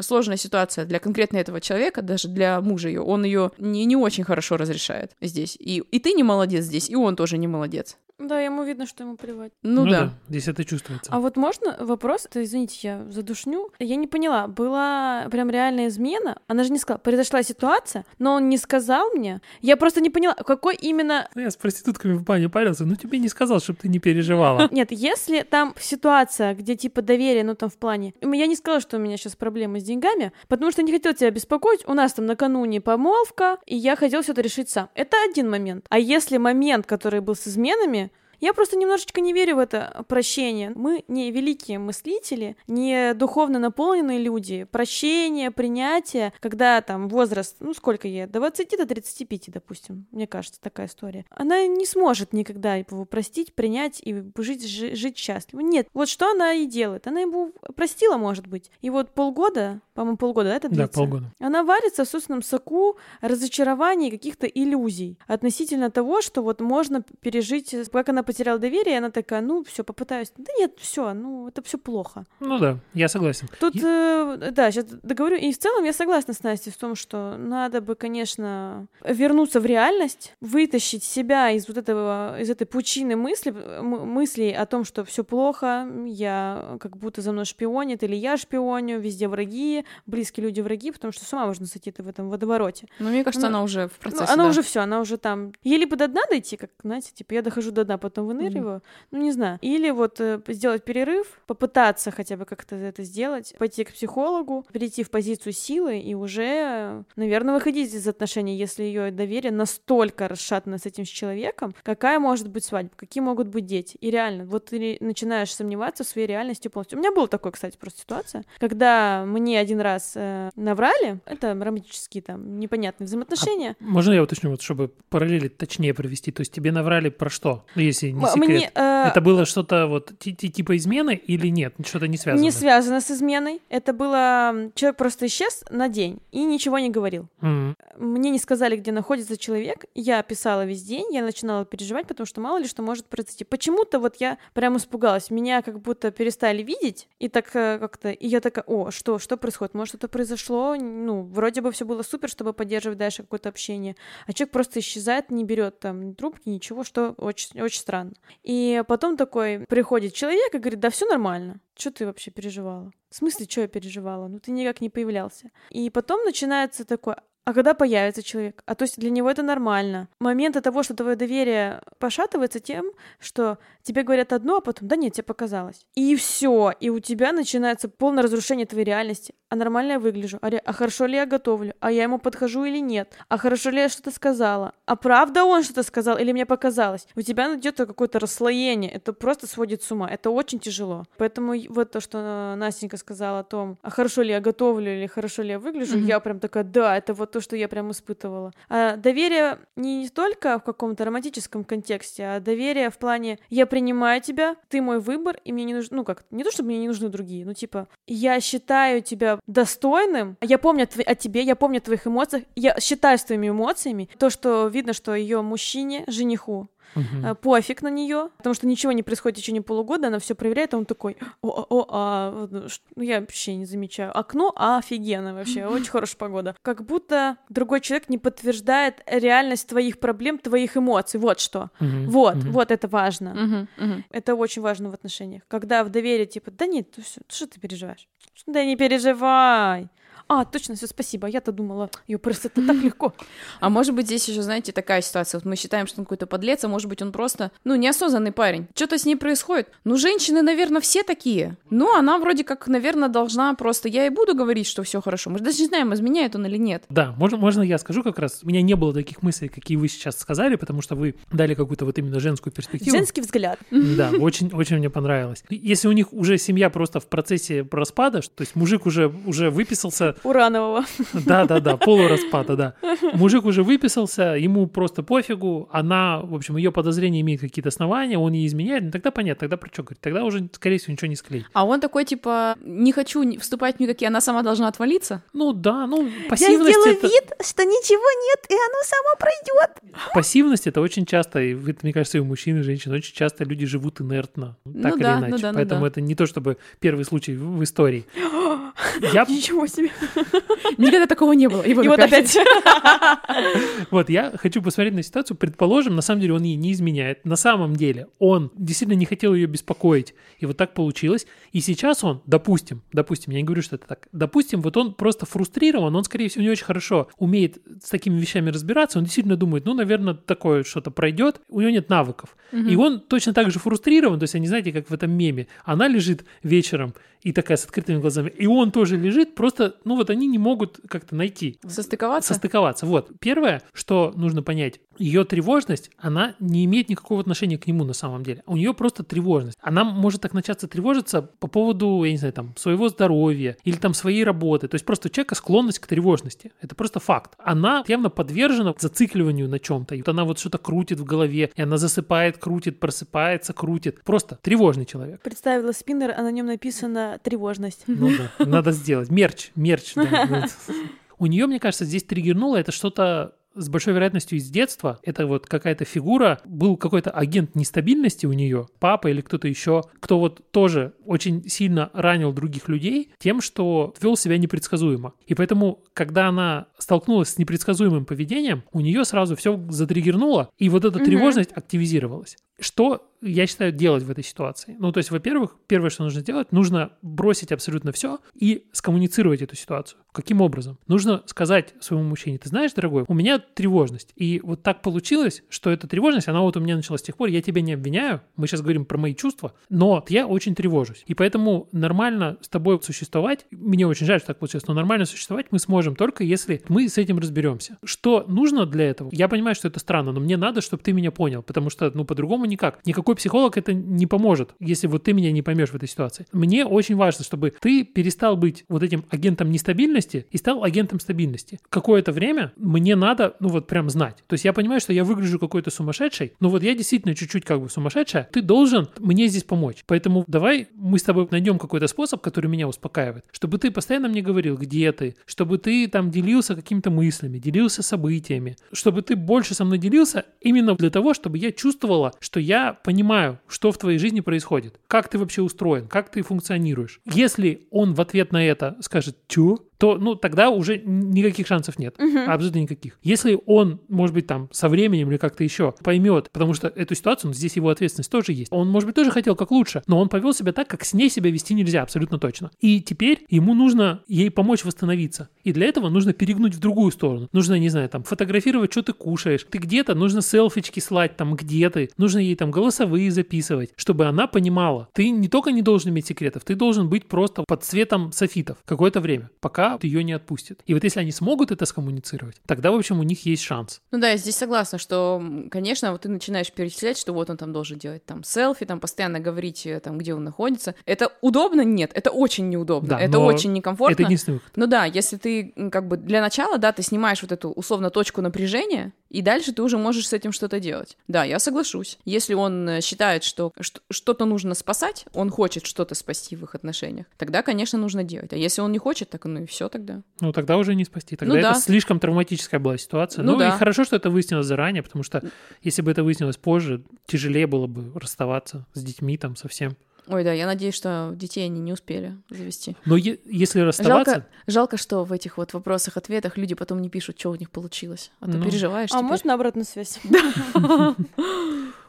S2: сложная ситуация для конкретно этого человека, даже для мужа ее. Он ее не, не очень хорошо разрешает здесь. И, и ты не молодец здесь, и он тоже не молодец.
S4: Да, ему видно, что ему плевать.
S2: Ну, да.
S3: Здесь это чувствуется.
S4: А вот можно вопрос? Это, извините, я задушню. Я не поняла, была прям реальная измена? Она же не сказала, произошла ситуация, но он не сказал мне. Я просто не поняла, какой именно...
S3: Ну, я с проститутками в бане парился, но тебе не сказал, чтобы ты не переживала.
S4: Нет, если там ситуация, где типа доверие, ну там в плане... Я не сказала, что у меня сейчас проблемы с деньгами, потому что не хотела тебя беспокоить. У нас там накануне помолвка, и я хотела все это решить сам. Это один момент. А если момент, который был с изменами, я просто немножечко не верю в это прощение. Мы не великие мыслители, не духовно наполненные люди. Прощение, принятие, когда там возраст, ну сколько ей, до 20 до 35, допустим, мне кажется, такая история. Она не сможет никогда его простить, принять и жить, жить, счастливо. Нет, вот что она и делает. Она ему простила, может быть. И вот полгода, по-моему, полгода, да, это длится?
S3: Да, полгода.
S4: Она варится в собственном соку разочарований, каких-то иллюзий относительно того, что вот можно пережить, как она потеряла доверие, и она такая, ну, все, попытаюсь. Да нет, все, ну, это все плохо.
S3: Ну да, я согласен.
S4: Тут, э, да, сейчас договорю. И в целом я согласна с Настей в том, что надо бы, конечно, вернуться в реальность, вытащить себя из вот этого, из этой пучины мысли, мыслей о том, что все плохо, я как будто за мной шпионит, или я шпионю, везде враги, близкие люди враги, потому что с ума можно сойти в этом водовороте.
S2: Ну, мне кажется,
S4: Ну,
S2: она уже в процессе.
S4: Ну, она
S2: да.
S4: уже все, она уже там. Ей либо до дна дойти, как, знаете, типа я дохожу до дна, потом выныриваю. Ну, не знаю. Или вот э, сделать перерыв, попытаться хотя бы как-то это сделать, пойти к психологу, перейти в позицию силы и уже, наверное, выходить из отношений, если ее доверие настолько расшатано с этим человеком. Какая может быть свадьба? Какие могут быть дети? И реально, вот ты начинаешь сомневаться в своей реальности полностью. У меня была такая, кстати, просто ситуация, когда мне один раз э, наврали, это романтические там непонятные взаимоотношения.
S3: Можно я уточню, вот чтобы параллели точнее провести? То есть тебе наврали про что? Ну, если не секрет.
S4: Мне, э,
S3: Это было что-то вот ти- ти- типа измены или нет? Что-то не связано?
S4: Не связано с изменой. Это было... Человек просто исчез на день и ничего не говорил.
S3: Мгм.
S4: Мне не сказали, где находится человек. Я писала весь день, я начинала переживать, потому что мало ли что может произойти. Почему-то вот я прям испугалась. Меня как будто перестали видеть, и так э, как-то... И я такая, о, что, что происходит? Может, что-то произошло? Ну, вроде бы все было супер, чтобы поддерживать дальше какое-то общение. А человек просто исчезает, не берет там трубки, ничего, что очень, очень странно. И потом такой приходит человек и говорит, да, все нормально. Что ты вообще переживала? В смысле, что я переживала? Ну, ты никак не появлялся. И потом начинается такой, а когда появится человек? А то есть для него это нормально. Моменты того, что твое доверие пошатывается тем, что тебе говорят одно, а потом, да нет, тебе показалось. И все, и у тебя начинается полное разрушение твоей реальности. А нормально я выгляжу? А, ре- а хорошо ли я готовлю? А я ему подхожу или нет? А хорошо ли я что-то сказала? А правда он что-то сказал или мне показалось? У тебя идет какое-то расслоение. Это просто сводит с ума. Это очень тяжело. Поэтому вот то, что э, Настенька сказала о том, а хорошо ли я готовлю или хорошо ли я выгляжу,
S2: Мгм.
S4: я прям такая, да, это вот то, что я прям испытывала. А доверие не только в каком-то романтическом контексте, а доверие в плане я принимаю тебя, ты мой выбор, и мне не нужно, ну как, не то, чтобы мне не нужны другие, ну типа, я считаю тебя достойным, я помню о, о тебе, я помню о твоих эмоциях, я считаю с твоими эмоциями, то, что видно, что ее мужчине, жениху, Э, пофиг на нее, потому что ничего не происходит в течение полугода, она все проверяет, а он такой, о, о, о, а, ну, ну, я вообще не замечаю. Окно офигенно вообще, очень хорошая погода. Как будто другой человек не подтверждает реальность твоих проблем, твоих эмоций, вот что.
S3: Мгм.
S4: Вот,
S3: Мгм.
S4: вот это важно.
S2: Мгм, мгм.
S4: Это очень важно в отношениях. Когда в доверии, типа, да нет, что ты переживаешь? Да не переживай. А, точно, все, спасибо. Я-то думала, ее просто это так легко.
S2: А может быть, здесь еще, знаете, такая ситуация. Вот мы считаем, что он какой-то подлец, а может быть, он просто, ну, неосознанный парень. Что-то с ней происходит. Ну, женщины, наверное, все такие. Ну, она вроде как, наверное, должна просто... Я и буду говорить, что все хорошо. Мы же даже не знаем, изменяет он или нет.
S3: Да, можно, можно я скажу как раз? У меня не было таких мыслей, какие вы сейчас сказали, потому что вы дали какую-то вот именно женскую перспективу.
S4: Женский взгляд.
S3: Да, очень, очень мне понравилось. Если у них уже семья просто в процессе распада, то есть мужик уже, уже выписался,
S4: Уранового.
S3: да, да, да, полураспада, да. Мужик уже выписался, ему просто пофигу, она, в общем, ее подозрения имеют какие-то основания, он ей изменяет, ну тогда понятно, тогда про что говорить, тогда уже, скорее всего, ничего не склеить.
S2: А он такой, типа, не хочу вступать в никакие, она сама должна отвалиться.
S3: Ну да, ну
S4: Я
S3: пассивность
S4: сделаю
S3: это,
S4: вид, что ничего нет, и оно само пройдет.
S3: пассивность это очень часто, и это, мне кажется, и у мужчин, и женщин, очень часто люди живут инертно,
S2: Ну
S3: так или
S2: да, ну
S3: иначе.
S2: да, ну
S3: Поэтому
S2: да.
S3: это не то, чтобы первый случай в в истории. Я,
S4: Ничего себе.
S2: Никогда такого не было. И вот
S4: И вот
S2: опять.
S4: опять.
S3: Вот, я хочу посмотреть на ситуацию. Предположим, на самом деле он ей не изменяет. На самом деле он действительно не хотел ее беспокоить. И вот так получилось. И сейчас он, допустим, допустим, я не говорю, что это так, допустим, вот он просто фрустрирован, он, скорее всего, не очень хорошо умеет с такими вещами разбираться, он действительно думает, ну, наверное, такое что-то пройдет, у него нет навыков. И он точно так же фрустрирован, то есть они, знаете, как в этом меме, она лежит вечером и такая с открытыми глазами, и он тоже лежит, просто, ну, вот они не могут как-то найти
S2: Состыковаться?
S3: состыковаться. Вот. Первое, что нужно понять, ее тревожность, она не имеет никакого отношения к нему на самом деле. У нее просто тревожность. Она может так начаться тревожиться по поводу, я не знаю, там, своего здоровья или там своей работы. То есть просто у человека склонность к тревожности. Это просто факт. Она явно подвержена зацикливанию на чем-то. И вот она вот что-то крутит в голове, и она засыпает, крутит, просыпается, крутит. Просто тревожный человек.
S4: Представила спиннер, а на нем написано тревожность.
S3: Ну да, надо сделать. Мерч, мерч. да. У нее, мне кажется, здесь триггернуло это что-то с большой вероятностью из детства. Это вот какая-то фигура, был какой-то агент нестабильности у нее, папа или кто-то еще, кто вот тоже очень сильно ранил других людей тем, что вел себя непредсказуемо. И поэтому, когда она столкнулась с непредсказуемым поведением, у нее сразу все затриггернуло, и вот эта
S4: Мгм.
S3: тревожность активизировалась. Что я считаю делать в этой ситуации? Ну, то есть, во-первых, первое, что нужно сделать, нужно бросить абсолютно все и скоммуницировать эту ситуацию. Каким образом? Нужно сказать своему мужчине, ты знаешь, дорогой, у меня тревожность. И вот так получилось, что эта тревожность, она вот у меня началась с тех пор, я тебя не обвиняю, мы сейчас говорим про мои чувства, но я очень тревожусь. И поэтому нормально с тобой существовать, мне очень жаль, что так получилось, но нормально существовать мы сможем только если мы с этим разберемся. Что нужно для этого? Я понимаю, что это странно, но мне надо, чтобы ты меня понял, потому что, ну, по-другому никак. Никакой психолог это не поможет, если вот ты меня не поймешь в этой ситуации. Мне очень важно, чтобы ты перестал быть вот этим агентом нестабильности и стал агентом стабильности. Какое-то время мне надо, ну вот прям знать. То есть я понимаю, что я выгляжу какой-то сумасшедший, но вот я действительно чуть-чуть как бы сумасшедшая. Ты должен мне здесь помочь. Поэтому давай мы с тобой найдем какой-то способ, который меня успокаивает, чтобы ты постоянно мне говорил, где ты, чтобы ты там делился какими-то мыслями, делился событиями, чтобы ты больше со мной делился именно для того, чтобы я чувствовала, что я понимаю, что в твоей жизни происходит, как ты вообще устроен, как ты функционируешь. Если он в ответ на это скажет «Чё?», то, ну, тогда уже никаких шансов нет. Абсолютно никаких. Если он, может быть, там, со временем или как-то еще поймет, потому что эту ситуацию, ну, здесь его ответственность тоже есть. Он, может быть, тоже хотел как лучше, но он повел себя так, как с ней себя вести нельзя, абсолютно точно. И теперь ему нужно ей помочь восстановиться. И для этого нужно перегнуть в другую сторону. Нужно, не знаю, там, фотографировать, что ты кушаешь. Ты где-то, нужно селфички слать, там, где ты. Нужно ей там голосовые записывать, чтобы она понимала. Ты не только не должен иметь секретов, ты должен быть просто под цветом софитов какое-то время, пока ее не отпустит. И вот если они смогут это скоммуницировать, тогда, в общем, у них есть шанс.
S2: Ну да, я здесь согласна, что, конечно, вот ты начинаешь перечислять, что вот он там должен делать там селфи, там постоянно говорить, э, там, где он находится. Это удобно? Нет, это очень неудобно,
S3: Да,
S2: это очень некомфортно.
S3: Это единственный выход.
S2: Ну да, если ты как бы для начала, да, ты снимаешь вот эту условно точку напряжения, и дальше ты уже можешь с этим что-то делать. Да, я соглашусь. Если он э, считает, что что-то нужно спасать, он хочет что-то спасти в их отношениях, тогда, конечно, нужно делать. А если он не хочет, так ну и все тогда.
S3: Ну, тогда уже не спасти. Тогда
S2: Ну
S3: это
S2: да.
S3: слишком травматическая была ситуация.
S2: Ну
S3: Ну,
S2: да.
S3: и хорошо, что это выяснилось заранее, потому что если бы это выяснилось позже, тяжелее было бы расставаться с детьми там совсем.
S2: Ой, да, я надеюсь, что детей они не успели завести.
S3: Но е- если расставаться...
S2: Жалко, жалко, что в этих вот вопросах-ответах люди потом не пишут, что у них получилось. А ты
S3: Ну.
S2: переживаешь
S4: А
S2: теперь.
S4: можно обратную связь?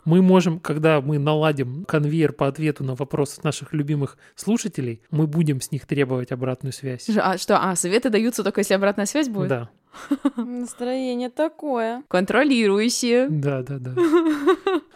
S3: Мы можем, когда мы наладим конвейер по ответу на вопросы наших любимых слушателей, мы будем с них требовать обратную связь.
S2: А что, а, советы даются только если обратная связь будет?
S3: Да,
S4: Настроение такое.
S2: Контролирующие.
S3: да, да, да.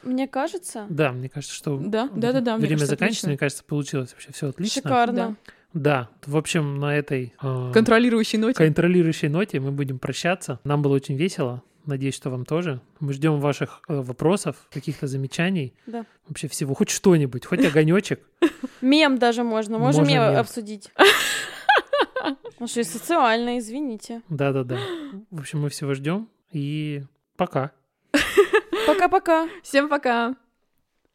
S4: Мне кажется,
S3: Да, мне кажется, что
S2: Да, да, да, да.
S3: время заканчивается. Мне кажется, получилось вообще все отлично.
S4: шикарно.
S3: Да, в общем, на этой э,
S2: Контролирующей ноте.
S3: контролирующей ноте мы будем прощаться. Нам было очень весело. Надеюсь, что вам тоже. Мы ждем ваших э, вопросов, каких-то замечаний,
S4: Да.
S3: вообще всего, хоть что-нибудь, хоть огонечек.
S4: Мем даже можно. Можем
S3: мем.
S4: обсудить. Ну что, и социально, извините.
S3: Да-да-да. В общем, мы всего ждем. И пока.
S4: Пока-пока.
S2: Всем пока.